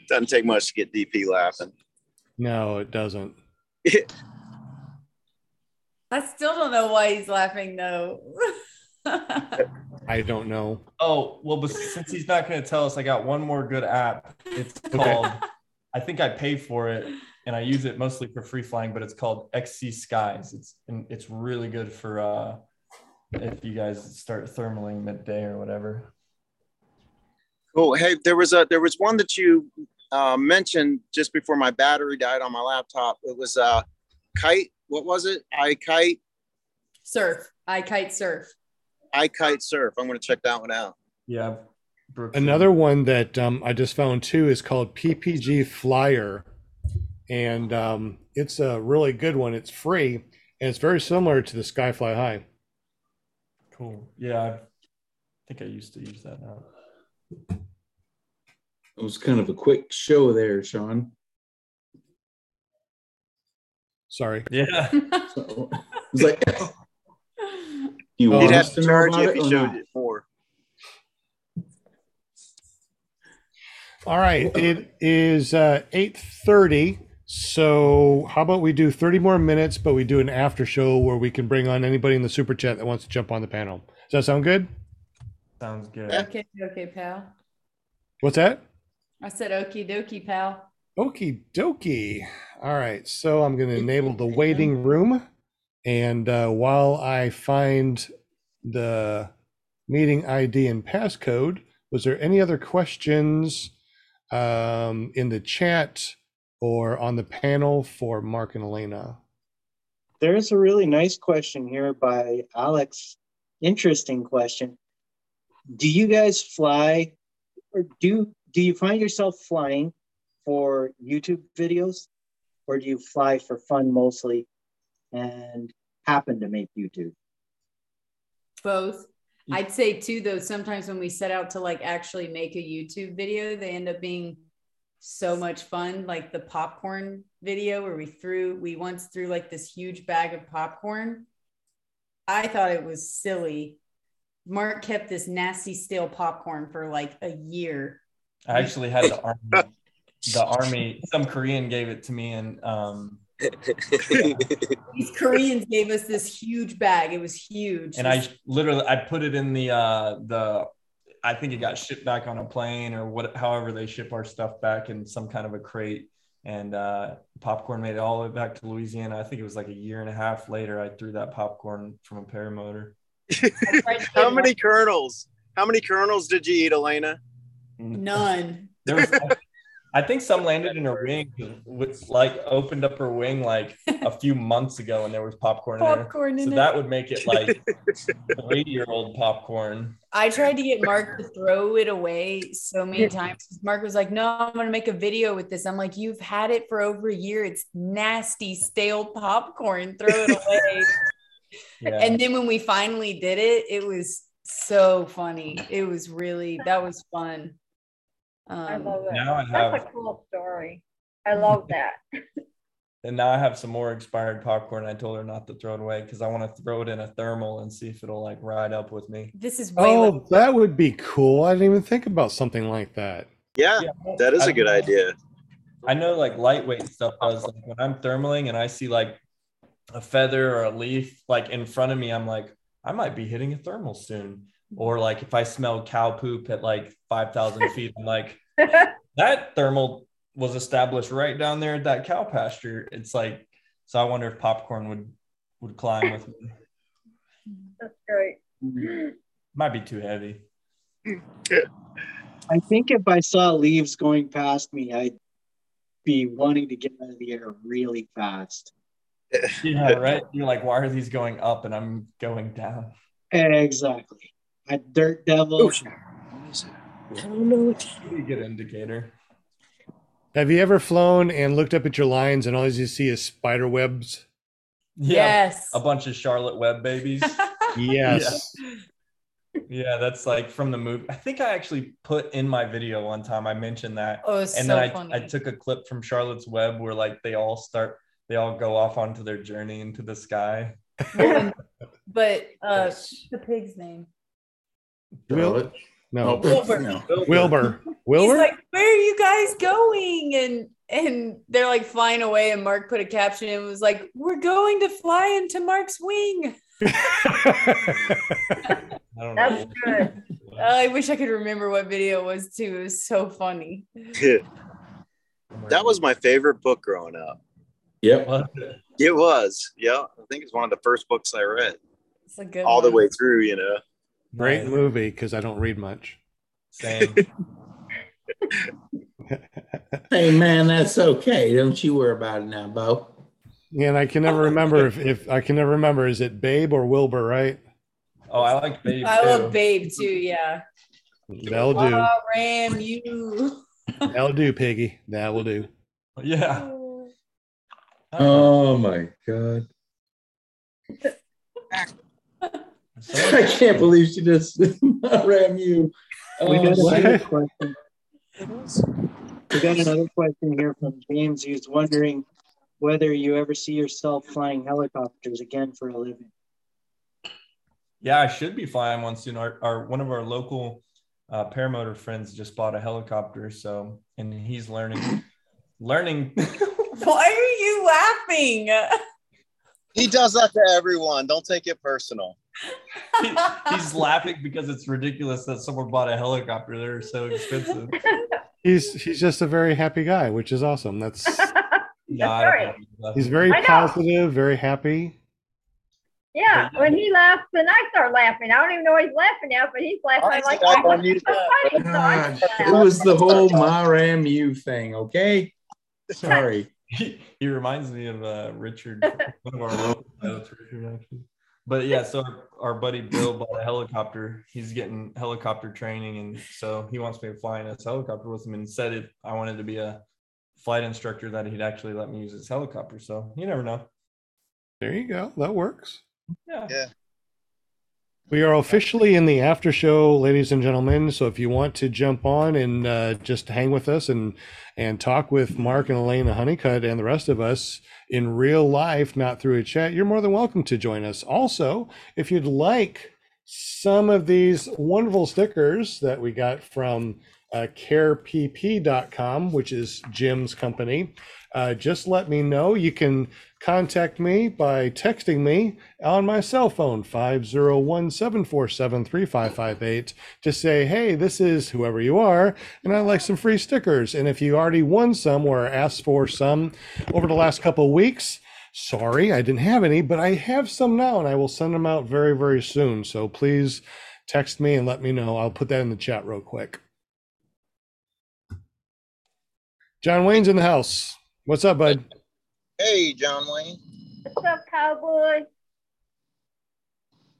Doesn't take much to get DP laughing. No, it doesn't. I still don't know why he's laughing though. I don't know. Oh well, but since he's not going to tell us, I got one more good app. It's called. I think I pay for it, and I use it mostly for free flying. But it's called XC Skies. It's and it's really good for uh, if you guys start thermaling midday or whatever. Cool. Hey, there was a there was one that you uh, mentioned just before my battery died on my laptop. It was uh, kite. What was it? I kite. surf. I kite surf. I kite surf. I'm going to check that one out. Yeah. Brooke- Another one that um, I just found too is called PPG Flyer, and um, it's a really good one. It's free and it's very similar to the Skyfly High. Cool. Yeah, I think I used to use that now. It was kind of a quick show there, Sean. Sorry. Yeah. So, it was like, you Oh, want He'd us have to know charge about you it if he or showed not? it more. All right, it is uh, eight thirty. So how about we do thirty more minutes, but we do an after show where we can bring on anybody in the super chat that wants to jump on the panel. Does that sound good? Sounds good. Okay, okay, pal. What's that? I said okie dokie, pal. Okie dokie. All right, so I'm going to enable the waiting room, and uh, while I find the meeting ID and passcode, was there any other questions um, in the chat or on the panel for Mark and Elena? There's a really nice question here by Alex. Interesting question. Do you guys fly or do do you find yourself flying for YouTube videos or do you fly for fun mostly and happen to make YouTube? Both. I'd say too, though, sometimes when we set out to like actually make a YouTube video, they end up being so much fun. Like the popcorn video where we threw, we once threw like this huge bag of popcorn. I thought it was silly. Mark kept this nasty stale popcorn for like a year. I actually had the army. The army. Some Korean gave it to me, and um, These Koreans gave us this huge bag. It was huge. and I literally I put it in the uh the I think it got shipped back on a plane or what however they ship our stuff back in some kind of a crate and uh popcorn made it all the way back to Louisiana. I think it was like a year and a half later I threw that popcorn from a paramotor. How many kernels? How many kernels did you eat, Elena? None. There was I think some landed in her wing with like opened up her wing like a few months ago and there was popcorn, Popcorn in in there. So it. that would make it like three year old popcorn. I tried to get Mark to throw it away so many times. Mark was like, No, I'm going to make a video with this. I'm like, You've had it for over a year. It's nasty, stale popcorn. Throw it away. Yeah. And then when we finally did it, it was so funny. It was really, that was fun. I Um, love it. now I That's have- a cool story. I love that. and now I have some more expired popcorn. I told her not to throw it away because I want to throw it in a thermal and see if it'll like ride up with me. This is way Oh, that would be cool. I didn't even think about something like that. Yeah, that is I a good know- idea. I know like lightweight stuff does. Like when I'm thermaling and I see like a feather or a leaf like in front of me, I'm like, I might be hitting a thermal soon. Or like if I smell cow poop at like 5,000 feet, I'm like, that thermal was established right down there at that cow pasture. It's like, so I wonder if popcorn would would climb with me. That's great. Might be too heavy. I think if I saw leaves going past me, I'd be wanting to get out of the air really fast. Yeah, right. You're like, why are these going up and I'm going down? Exactly. A dirt devil. I don't know. Pretty good indicator. Have you ever flown and looked up at your lines and all you see is spider webs? Yeah, Yes. A bunch of Charlotte Web babies. Yes. Yeah, that's like from the movie. I think I actually put in my video one time. I mentioned that, Oh, it's and so then I, funny. I took a clip from Charlotte's Web where like they all start, they all go off onto their journey into the sky. but uh, the pig's name. Wil- no. Oh, Wilbur. No. Wilbur. He's Wilbur? like, "Where are you guys going?" And and they're like flying away. And Mark put a caption and was like, "We're going to fly into Mark's wing." I don't That's know. good. Oh, I wish I could remember what video it was too. It was so funny. that was my favorite book growing up. Yep. It was. Yeah. I think it's one of the first books I read It's a good all the way through, you know. Great Nice. movie because I don't read much. Same. Hey man, that's okay. Don't you worry about it now, Bo. And I can never remember if, if I can never remember is it Babe or Wilbur, right? Oh, I like Babe I too. love Babe too. Yeah. That'll do. Ah, Ram, you. That'll do, Piggy. That will do. Yeah. Oh my god. Someone- I can't believe she just ram you. We Oh, got another question. We got another question here from James. He's wondering whether you ever see yourself flying helicopters again for a living. Yeah, I should be flying one soon. Our, our one of our local uh, paramotor friends just bought a helicopter, so and he's learning, learning. Why are you laughing? He does that to everyone. Don't take it personal. He- he's laughing because it's ridiculous that someone bought a helicopter. They're so expensive. He's he's just a very happy guy, which is awesome. That's No, That's don't right. he's very positive, very happy. Yeah, when he laughs, then I start laughing. I don't even know what he's laughing at, but he's laughing. I'm like, Stop oh, you. so funny. So God, it was the whole my ram you thing, okay? Sorry. He, he reminds me of uh, Richard, one of our local pilots, Richard actually. But yeah, so our, our buddy Bill bought a helicopter. He's getting helicopter training, and so he wants me to fly in his helicopter with him. And said if I wanted to be a flight instructor, that he'd actually let me use his helicopter. So you never know. There you go. That works. Yeah. Yeah. We are officially in the after show, ladies and gentlemen. So if you want to jump on and uh, just hang with us and and talk with Mark and Elena Honeycutt and the rest of us in real life, not through a chat, you're more than welcome to join us. Also, if you'd like some of these wonderful stickers that we got from uh, carepp.com, which is Jim's company, uh, just let me know. You can contact me by texting me on my cell phone 501-747-3558 to say hey this is whoever you are and i'd like some free stickers. And if you already won some or asked for some over the last couple of weeks sorry i didn't have any but i have some now and i will send them out very very soon. So please text me and let me know. I'll put that in the chat real quick. John wayne's in the house. What's up bud Hey, John Wayne. What's up, cowboy?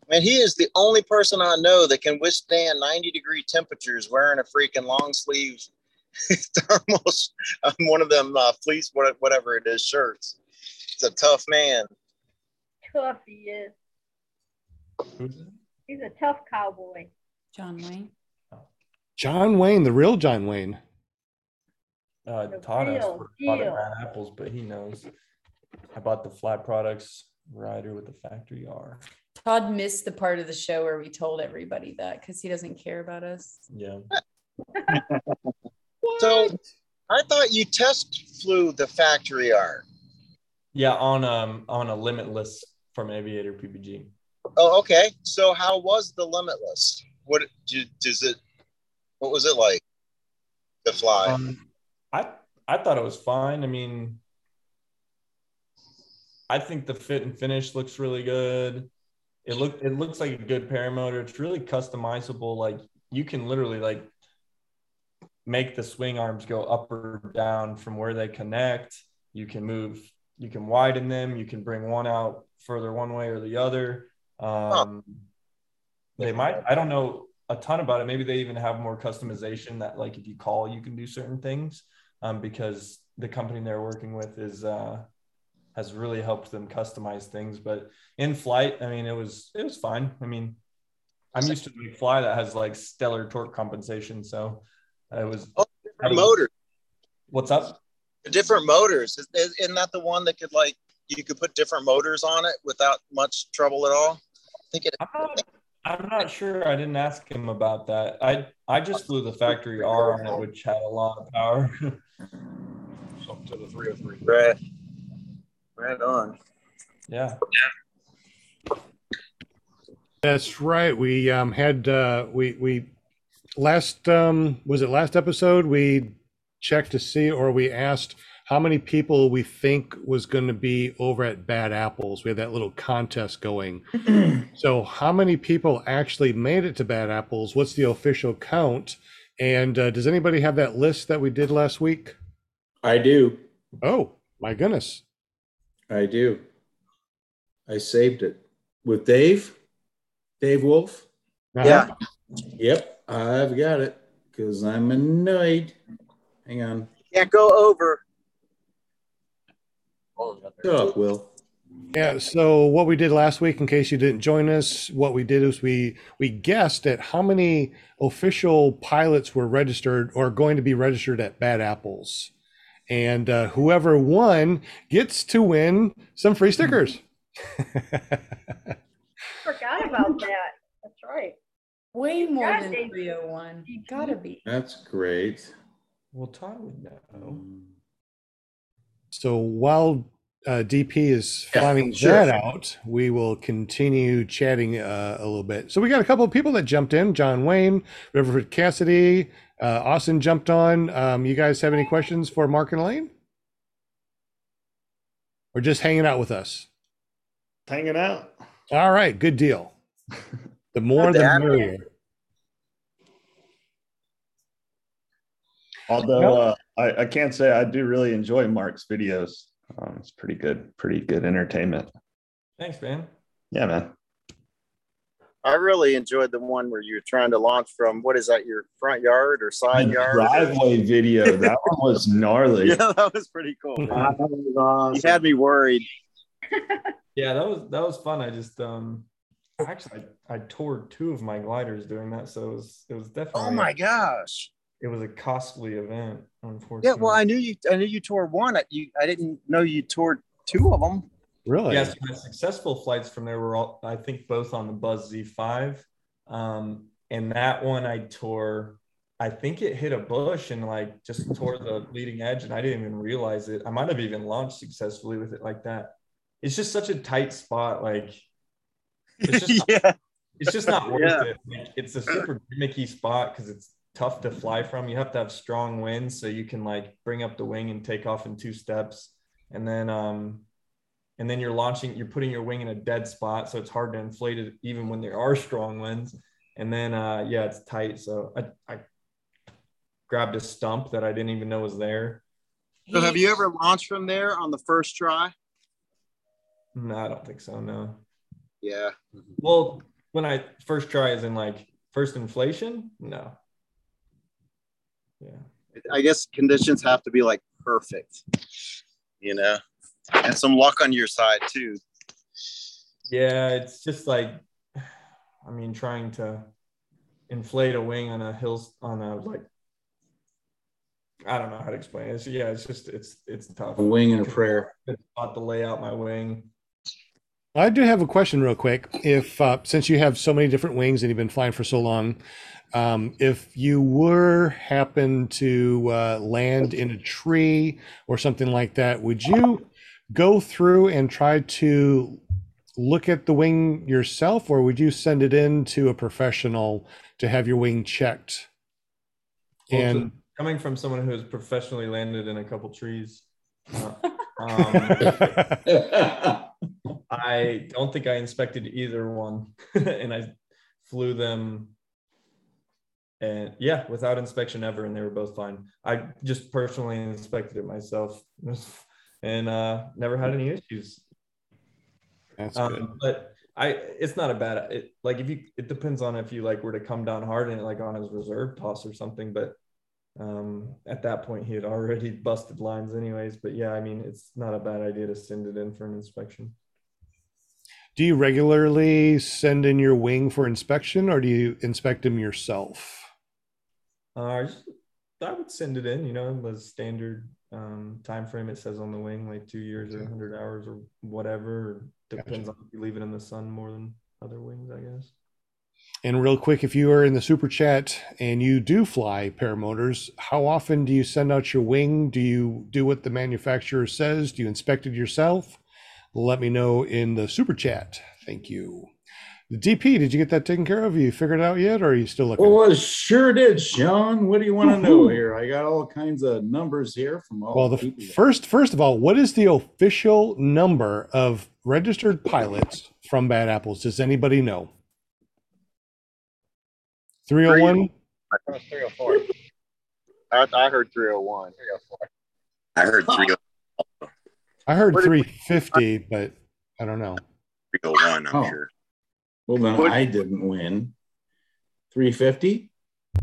Man, he is the only person I know that can withstand 90 degree temperatures wearing a freaking long sleeve thermal, sh- um, one of them uh, fleece, what- whatever it is, shirts. It's a tough man. Tough he is. He's a tough cowboy. John Wayne. john wayne the real john wayne Uh, The taught us real for a lot of deal. bad apples, but he knows. I bought the Fly Products rider with the factory R. Todd missed the part of the show where we told everybody that because he doesn't care about us. Yeah. So I thought you test flew the factory R. Yeah, on um on a limitless from Aviator PPG. Oh, okay. So how was the limitless? What did, does it? What was it like to fly? Um, I I thought it was fine. I mean, I think the fit and finish looks really good. It look it looks like a good paramotor. It's really customizable. Like you can literally like make the swing arms go up or down from where they connect. You can move. You can widen them. You can bring one out further one way or the other. Um, They might. I don't know a ton about it. Maybe they even have more customization that like if you call, you can do certain things. Um, because the company they're working with is uh, has really helped them customize things. But in flight, I mean, it was it was fine. I mean, I'm used to a fly that has like stellar torque compensation, so it was. Oh, different motor. What's up? Different motors. Is- is- Isn't that the one that could like you could put different motors on it without much trouble at all? I think it. I'm not, I'm not sure. I didn't ask him about that. I I just flew the factory R on it, which had a lot of power. Up to the 303. Right. Right on. Yeah. yeah. That's right. We um, had uh, we we last um, was it last episode we checked to see or we asked how many people we think was going to be over at Bad Apples. We had that little contest going. so how many people actually made it to Bad Apples? What's the official count? And uh, does anybody have that list that we did last week? I do. Oh my goodness! I do. I saved it with Dave, Dave Wolf. Uh-huh. Yep, I've got it because I'm annoyed. Hang on. Can't go over. Shut up, Will. Yeah, so what we did last week, in case you didn't join us, what we did is we we guessed at how many official pilots were registered or going to be registered at Bad Apples, and uh, whoever won gets to win some free stickers. Forgot about that. That's right. Way more Yeah, than they- 301. Gotta be. That's great. Well, Todd would know. So while uh, DP is Yeah, finding sure. that out, we will continue chatting uh, a little bit. So we got a couple of people that jumped in: John Wayne, Riverford Cassidy, uh, Austin jumped on. Um, you guys have any questions for Mark and Elena? Or just hanging out with us? Hanging out. All right, good deal. The more the merrier. Although uh, I, I can't say I do really enjoy Mark's videos. Um, it's pretty good, pretty good entertainment. Thanks, man. Yeah, man. I really enjoyed the one where you were trying to launch from what is that, your front yard or side The yard? driveway video that one was gnarly. Yeah, that was pretty cool. man. That was awesome. You had me worried. Yeah, that was that was fun. I just um actually I, I tore two of my gliders doing that, so it was it was definitely Oh my gosh. It was a costly event, unfortunately. Yeah, well, I knew you. I knew you tore one. I, you, I didn't know you tore two of them. Really? Yes, my successful flights from there were all I think both on the Buzz Z5. Um, and that one I tore, I think it hit a bush and like just tore the leading edge, and I didn't even realize it. I might have even launched successfully with it like that. It's just such a tight spot, like it's just yeah. it's just not worth Yeah. it. Like, it's a super gimmicky spot because it's tough to fly from. You have to have strong winds so you can like bring up the wing and take off in two steps, and then um, and then you're launching. You're putting your wing in a dead spot, so it's hard to inflate it even when there are strong winds. And then uh, yeah, it's tight. So I, I grabbed a stump that I didn't even know was there. So, have you ever launched from there on the first try? No, I don't think so. No. Yeah. Well, when I first try, as in like first inflation, no. Yeah. I guess conditions have to be like perfect, you know, and some luck on your side too. Yeah, it's just like, I mean, trying to inflate a wing on a hill on a like I don't know how to explain it. It's, yeah, it's just it's it's tough. A wing and a prayer. It's about to lay out my wing. I do have a question real quick. If uh, since you have so many different wings and you've been flying for so long, um, if you were happen to uh, land in a tree or something like that, would you go through and try to look at the wing yourself, or would you send it in to a professional to have your wing checked? Well, And coming from someone who has professionally landed in a couple trees, uh, um, I don't think I inspected either one, and I flew them, and yeah, without inspection ever, and they were both fine. I just personally inspected it myself, and uh, never had any issues. That's good. Um, but I, it's not a bad. It, like if you, it depends on if you like were to come down hard and like on his reserve toss or something. But um, at that point, he had already busted lines anyways. But yeah, I mean, it's not a bad idea to send it in for an inspection. do you regularly send in your wing for inspection, or do you inspect them yourself? Uh, I would send it in, you know, the standard um, time frame it says on the wing, like two years or 100 hours or whatever. Depends on if you leave it in the sun more than other wings, I guess. And real quick, if you are in the super chat and you do fly paramotors, how often do you send out your wing? Do you do what the manufacturer says? Do you inspect it yourself? Let me know in the super chat. Thank you. The DP, did you get that taken care of? You figured it out yet, or are you still looking? Well, I sure did, Sean. What do you want to know here? I got all kinds of numbers here from all Well, the the people. first, first of all, what is the official number of registered pilots from Bad Apples? Does anybody know? 301? I thought 304. I, I heard 301. 304. I heard three oh I heard Where did we- 350, but I don't know. 301, I'm Oh. sure. Well, then What- I didn't win. 350?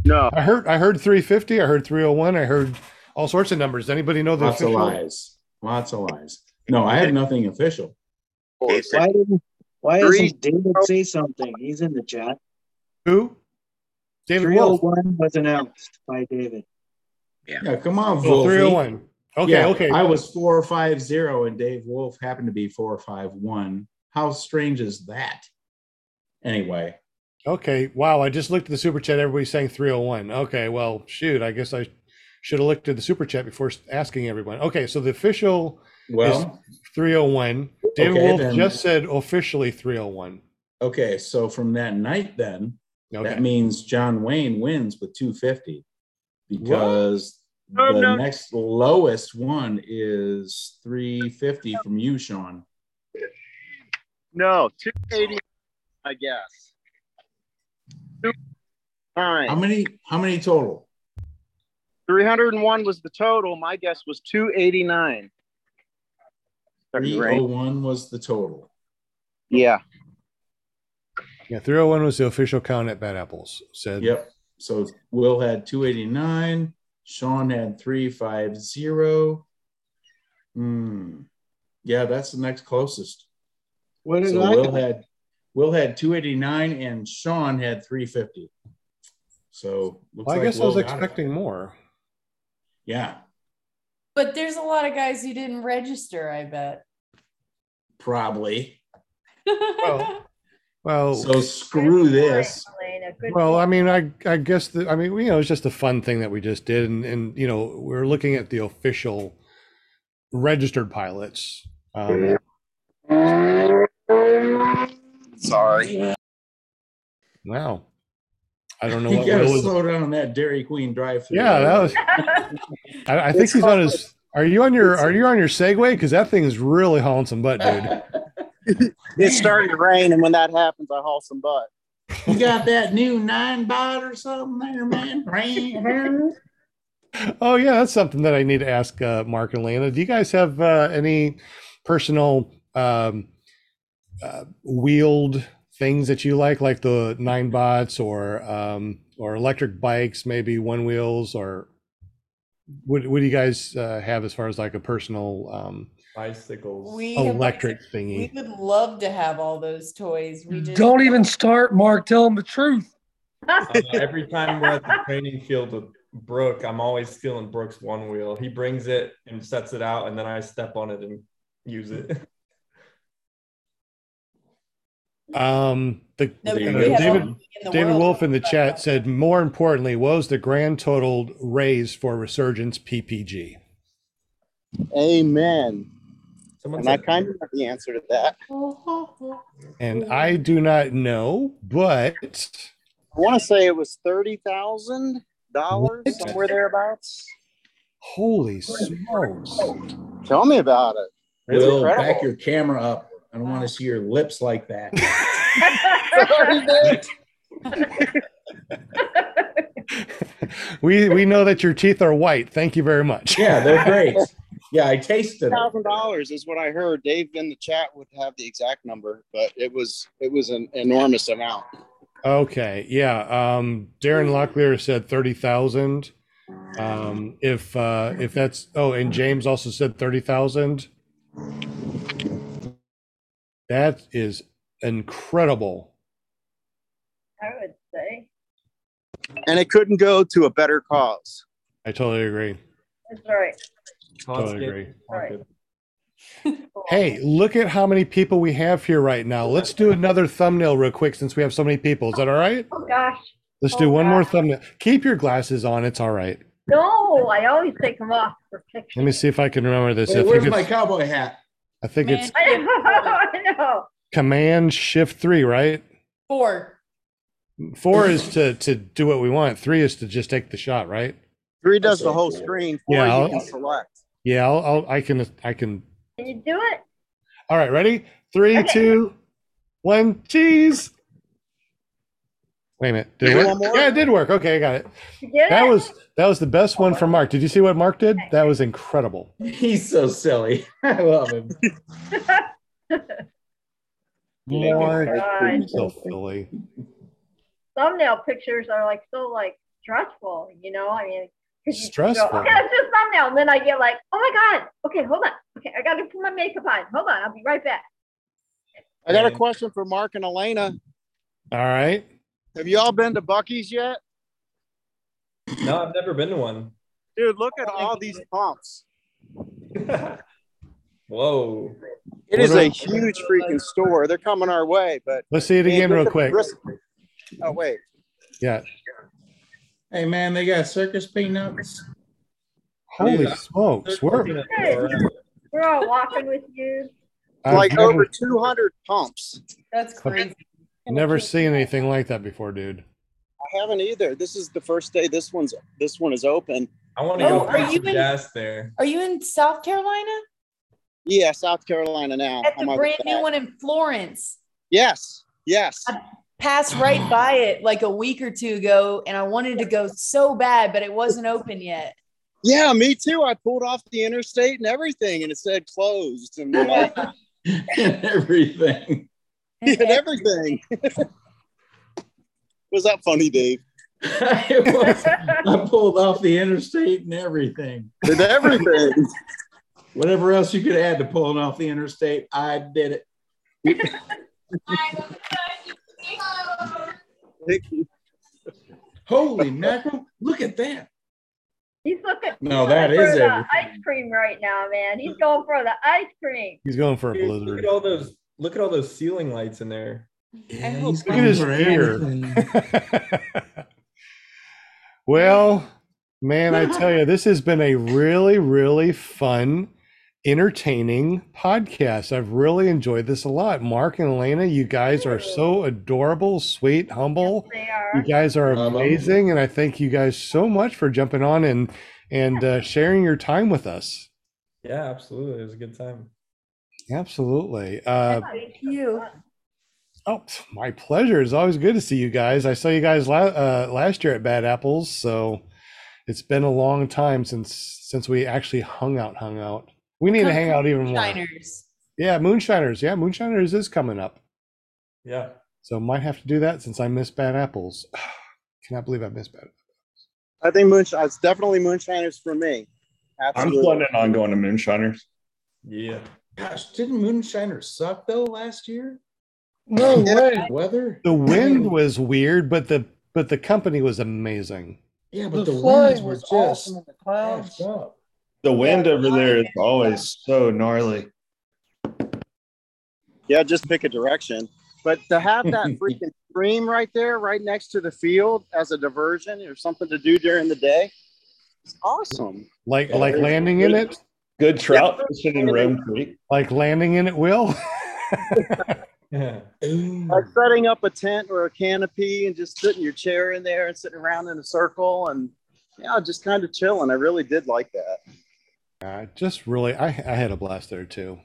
No, I heard I heard 350, I heard 301, I heard all sorts of numbers. Anybody know the Lots of official? lies. Lots of lies. No, I had nothing official. Why didn't, why Three- doesn't David say something? He's in the chat. Who? David Three oh Wolf. one was announced by David. Yeah, come on, Oh, Wolfie. 301. Okay, Yeah, okay. I was four five zero, and Dave Wolf happened to be four five one. How strange is that? Anyway, Okay. Wow, I just looked at the super chat. Everybody's saying 301. Okay, well, shoot, I guess I should have looked at the super chat before asking everyone. Okay, so the official well, is 301. David Okay, Wolf then- just said officially 301. okay. So from that night, then Okay. that means John Wayne wins with two fifty because Oh, the no. next lowest one is three fifty from you, Sean. no, 280, I guess. Two- How many? How many total? 301 was the total. My guess was 289. Three Right. oh one was the total. Yeah. Yeah, 301 was the official count at Bad Apples. Said Yep. So Will had 289. Sean had 350. Hmm. Yeah, that's the next closest. What did So I? Will had Will had 289 and Sean had 350. So looks Well, I like guess I was Will it. expecting more. Yeah, But there's a lot of guys who didn't register, I bet. probably. Well, Well, So screw this. Elena, Well, I mean, I I guess the, I mean, you know, it's just a fun thing that we just did, and and you know, we're looking at the official registered pilots. Um, Sorry. wow, I don't know You what gotta Will was. slow down on that Dairy Queen drive through. Yeah, that was. I, I think he's on his. Are you on your Are you on your Segway? Because that thing is really hauling some butt, dude. It's starting to rain, and when that happens, I haul some butt. You got that new Ninebot or something there, man? Oh yeah, that's something that I need to ask uh, Mark and Lana. Do you guys have uh, any personal um, uh, wheeled things that you like, like the nine bots or um, or electric bikes, maybe one wheels, or what what do you guys uh, have as far as like a personal um, Bicycles. We have electric We would love to have all those toys. We just Don't even start, Mark. Tell them the truth. Uh, every time we're at the training field with Brooke, I'm always stealing Brooke's Onewheel. He brings it and sets it out, and then I step on it and use it. Um, the, No, David, the David world. Wolf in the chat said, more importantly, what was the grand total raise for Resurgence PPG? Amen. Someone and I kind of know the answer to that. And I do not know, but I want to say it was thirty thousand dollars, somewhere thereabouts. holy smokes. Tell me about it. It's Will, incredible. back your camera up. I don't want to see your lips like that. we we know that your teeth are white. Thank you very much. Yeah, they're great. Yeah, I tasted it. Thousand dollars is what I heard. Dave in the chat would have the exact number, but it was it was an enormous amount. Okay, yeah. Um, Darren Locklear said thirty thousand. Um, if uh, if that's oh, and James also said thirty thousand. That is incredible. I would say. And it couldn't go to a better cause. I totally agree. That's right. Totally agree. Right. Hey, look at how many people we have here right now. Let's do another thumbnail real quick since we have so many people. Is that all right? Oh gosh. Let's Oh, do one more gosh. thumbnail. Keep your glasses on. It's all right. No, I always take them off for pictures. Let me see if I can remember this. Hey, think where's it's- my cowboy hat? I think it's I know. I know. Command Shift Three, right? Four. Four is to to do what we want. Three is to just take the shot, right? Three does the whole screen. Four Yeah, you I'll- can select. Yeah, I'll, I'll I can I can. Can you do it? All right, ready? Three, Okay. two, one. Cheese. Wait a minute. Did it work? Yeah, it did work. Okay, I got it. You That it? was that was the best one from Mark. Did you see what Mark did? That was incredible. He's so silly. I love him. Oh Mark, God. so silly. thumbnail pictures are like so like stressful, you know. I mean, 'cause you Stressful. Go, okay, let's do thumbnail, and then I get like, oh my god. Okay, hold on. Okay, I got to put my makeup on. Hold on, I'll be right back. I got a question for Mark and Elena. All right. Have you all been to Buc-ee's yet? No, I've never been to one. Dude, look at all these pumps. Whoa. It is a huge freaking store. They're coming our way, but Let's see it Man, again real quick. Oh wait, Yeah. Hey man, they got circus peanuts. Holy Yeah. smokes. We're we're all walking with you. I've like never, over 200 pumps. That's crazy. never seen anything like that before, dude. I haven't either. This is the first day this one's this one is open. I want to Oh, go are put you some in- gas there. Are you in South Carolina? Yeah, South Carolina now. At on the my brand new back. one in Florence. Yes, yes. Passed right by it like a week or two ago, and I wanted to go so bad, but it wasn't open yet. Yeah, me too. I pulled off the interstate and everything, and it said closed, and I'm like, Everything. and everything. Was that funny, Dave? It was- I pulled off the interstate and everything. With everything. Whatever else you could add to pulling off the interstate, I did it. Thank you. Holy mackerel! Look at that. He's looking. No, he's that looking is for the ice cream right now, man. He's going for the ice cream. He's going for a Dude, look blizzard. at all those. Look at all those ceiling lights in there. I hope Look at his ear. well, man, I tell you, this has been a really, really fun, entertaining podcast. I've really enjoyed this a lot. Mark and Elena, you guys are so adorable, sweet, humble. They are. You guys are amazing, and I thank you guys so much for jumping on and and uh, sharing your time with us. Yeah, absolutely. It was a good time. Absolutely. Uh, Thank you. Oh, my pleasure. It's always good to see you guys. I saw you guys la- uh, last year at Bad Apples, so it's been a long time since since we actually hung out. Hung out. We need to hang out even more. Shiners. Yeah, Moonshiners. Yeah, Moonshiners is coming up, Yeah. so might have to do that since I miss Bad Apples. Cannot believe I missed Bad. Apples. I think moonshine. Uh, it's definitely moonshiners for me. I'm Absolutely. planning on going to Moonshiners. Yeah. Gosh, didn't Moonshiners suck though last year? No way. Weather? The wind was weird, but the but the company was amazing. Yeah, but the, flying winds were was just awesome in the clouds. up. The wind over there is always so gnarly. Yeah, just pick a direction. But to have that freaking stream right there, right next to the field as a diversion or something to do during the day, it's awesome. Like like landing in it, Good trout fishing in Rome Creek. like landing in it. Will. Yeah. Like setting up a tent or a canopy and just sitting your chair in there and sitting around in a circle and yeah, just kind of chilling. I really did like that. Uh, just really, I, I had a blast there too.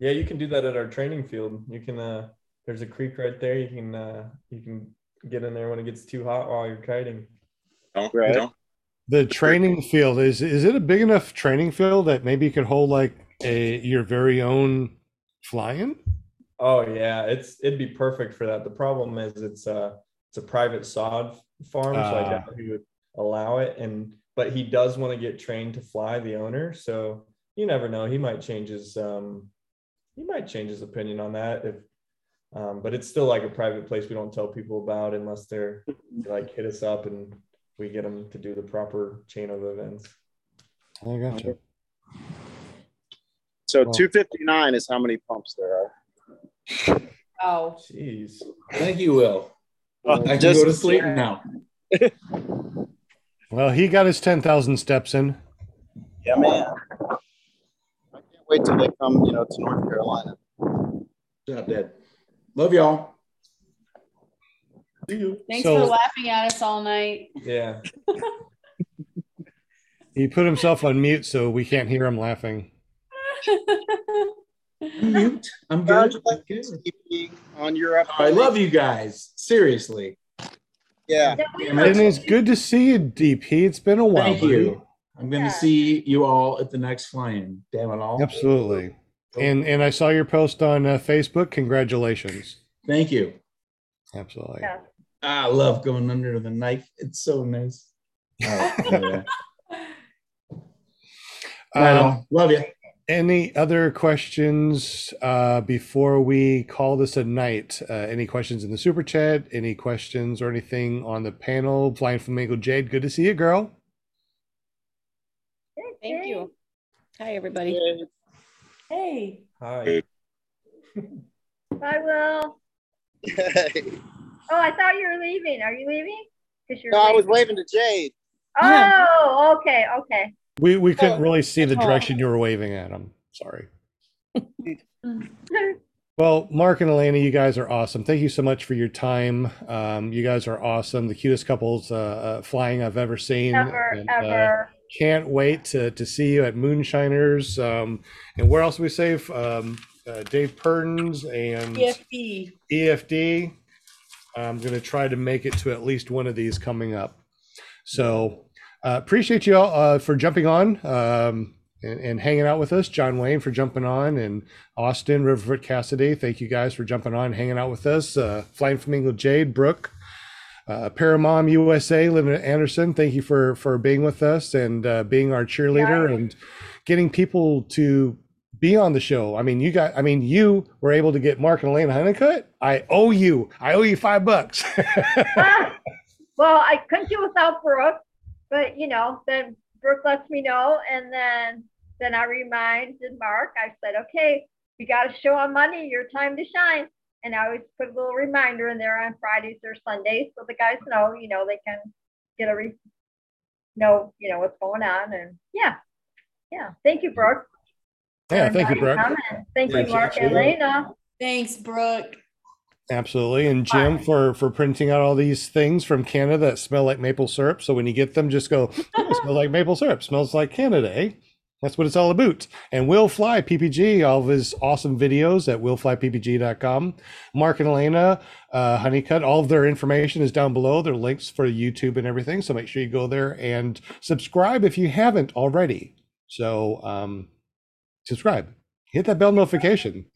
Yeah, you can do that at our training field. You can uh there's a creek right there. You can uh you can get in there when it gets too hot while you're kiting. Don't, Right. don't. The training field is is it a big enough training field that maybe you could hold like a your very own flying? Oh yeah, it's it'd be perfect for that. The problem is it's uh it's a private sod farm, so I Ah. doubt he would allow it. And but he does want to get trained to fly, the owner. So you never know. He might change his um he might change his opinion on that if um, but it's still like a private place we don't tell people about unless they're they, like hit us up and we get them to do the proper chain of events. I gotcha. So Well- 259 is how many pumps there are. Oh, Jeez. Thank you, Will. I can Just- go to sleep now. Well, he got his ten thousand steps in. Yeah, man. I can't wait till they come, you know, to North Carolina. Shut up, Dad. Love y'all. See you. thanks So- for laughing at us all night. Yeah. He put himself on mute so we can't hear him laughing. I'm mute. I'm good. I'm good. Congratulations, EP, on your I love you guys. Seriously. Yeah. And it's good to see you, DP. It's been a while. Thank buddy. you. I'm gonna Yeah. see you all at the next flying. Damn it all. Absolutely. And and I saw your post on uh, Facebook. Congratulations. Thank you. Absolutely. Yeah. I love going under the knife. It's so nice. All right. yeah. Right on. Love you. Any other questions uh, before we call this a night? Uh, any questions in the super chat? Any questions or anything on the panel? Flying Flamingo Jade, good to see you, girl. Thank you. Hi, everybody. Hey. Hi. Bye, Will. Oh, I thought you were leaving. Are you leaving? 'Cause you're No, I was waving to Jade. Oh, okay, okay. We we couldn't Oh. really see the direction you were waving at. I'm sorry. Well, Mark and Elena, you guys are awesome. Thank you so much for your time. Um, you guys are awesome. The cutest couples uh, uh, flying I've ever seen. Ever, And, uh, ever. can't wait to, to see you at Moonshiners. Um, and where else do we save? Um, uh, Dave Purdens and PFP. EFD. I'm going to try to make it to at least one of these coming up. So uh, appreciate you all uh, for jumping on um, and, and hanging out with us. John Wayne for jumping on, and Austin Riverfoot Cassidy. Thank you guys for jumping on, hanging out with us. Uh, Flying Flamingo Jade Brooke. Uh, Paramom USA, living at Anderson. Thank you for for being with us and uh, being our cheerleader and getting people to be on the show. I mean, you got. I mean, you were able to get Mark and Elena Honeycutt. I owe you. I owe you five bucks. Well, I couldn't do without Brooke, but you know, then Brooke lets me know, and then then I reminded Mark. I said, okay, we got to show on Monday. Your time to shine. And I always put a little reminder in there on Fridays or Sundays, so the guys know, you know, they can get a re- know, you know, what's going on. And yeah, yeah. Thank you, Brooke. Yeah, for thank you, inviting Brooke. coming. Thank you, Mark you. and Elena. Thanks, Brooke. Absolutely. And Jim for for printing out all these things from Canada that smell like maple syrup. So when you get them, just go, oh, it smells like maple syrup. Smells like Canada, eh? That's what it's all about. And Will Fly PPG, all of his awesome videos at willflyppg.com. Mark and Elena, uh, Honeycutt, all of their information is down below. Their links for YouTube and everything. So make sure you go there and subscribe if you haven't already. So um, subscribe, hit that bell notification.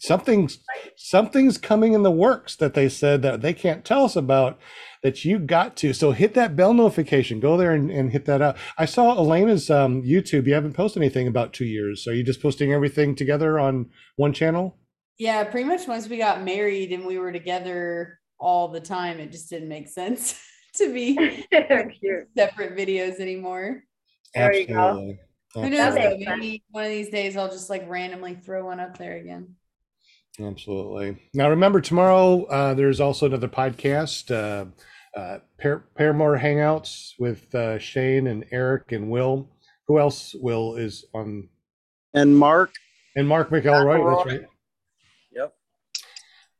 Something's something's coming in the works that they said that they can't tell us about that you got to. So hit that bell notification. Go there and, and hit that up I saw Elena's um, YouTube. You haven't posted anything about two years. So are you just posting everything together on one channel? Yeah, pretty much once we got married and we were together all the time, it just didn't make sense to be separate videos anymore. There you go. Absolutely. Who knows? Though, maybe one of these days I'll just like randomly throw one up there again. Absolutely. Now, remember, tomorrow uh, there's also another podcast, uh, uh, Par- Paramore Hangouts with uh, Shane and Eric and Will. Who else? Will is on, And Mark, and Mark McElroy. That's right. Yep.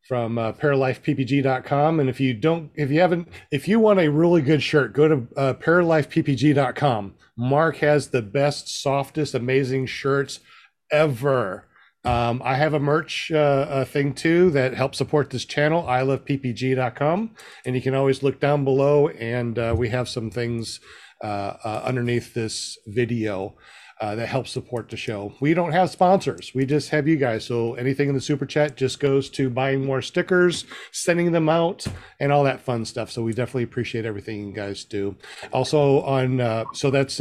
From uh, ParalifePPG.com. And if you don't, if you haven't, if you want a really good shirt, go to uh, ParalifePPG.com. Mark has the best, softest, amazing shirts ever. Um, I have a merch uh, uh, thing too that helps support this channel. I love ppg.com, and you can always look down below, and uh, we have some things uh, uh, underneath this video uh, that help support the show. We don't have sponsors; we just have you guys. So anything in the super chat just goes to buying more stickers, sending them out, and all that fun stuff. So we definitely appreciate everything you guys do. Also on, uh, so that's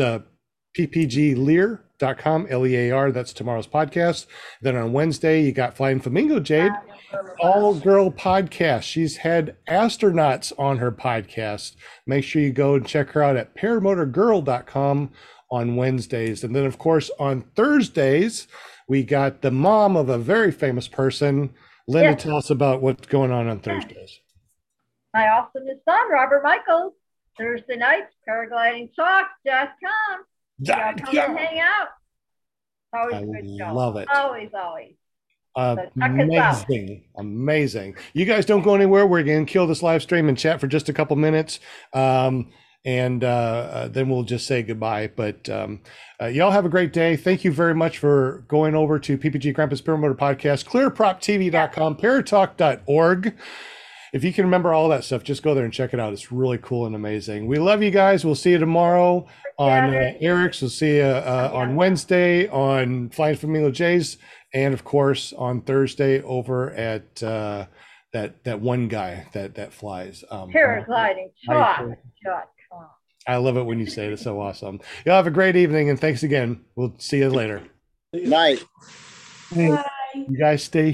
ppglear.com, L-E-A-R. That's tomorrow's podcast. Then on Wednesday, you got Flying Flamingo Jade, all girl podcast. She's had astronauts on her podcast. Make sure you go and check her out at paramotorgirl.com on Wednesdays. And then, of course, on Thursdays, we got the mom of a very famous person. Linda, Yes. tell us about what's going on on Thursdays. My awesomest son, Robert Michaels. Thursday nights, paraglidingtalk.com. Yeah, come and hang out. Always I good show. love it. Always, always. check amazing, amazing. You guys don't go anywhere. We're going to kill this live stream and chat for just a couple minutes. Um, and uh, uh, then we'll just say goodbye. But um, uh, y'all have a great day. Thank you very much for going over to PPG Grandpa's Paramotor Podcast, clearproptv.com, paratalk.org. If you can remember all that stuff, just go there and check it out. It's really cool and amazing. We love you guys. We'll see you tomorrow on uh, Eric's. We'll see you uh, on Wednesday on Flying Flamingo Jays, and of course on Thursday over at uh, that that one guy that that flies. Um, Paraglidingtalk.com. I love it when you say it. It's so awesome. Y'all have a great evening, and thanks again. We'll see you later. night. Bye. You guys stay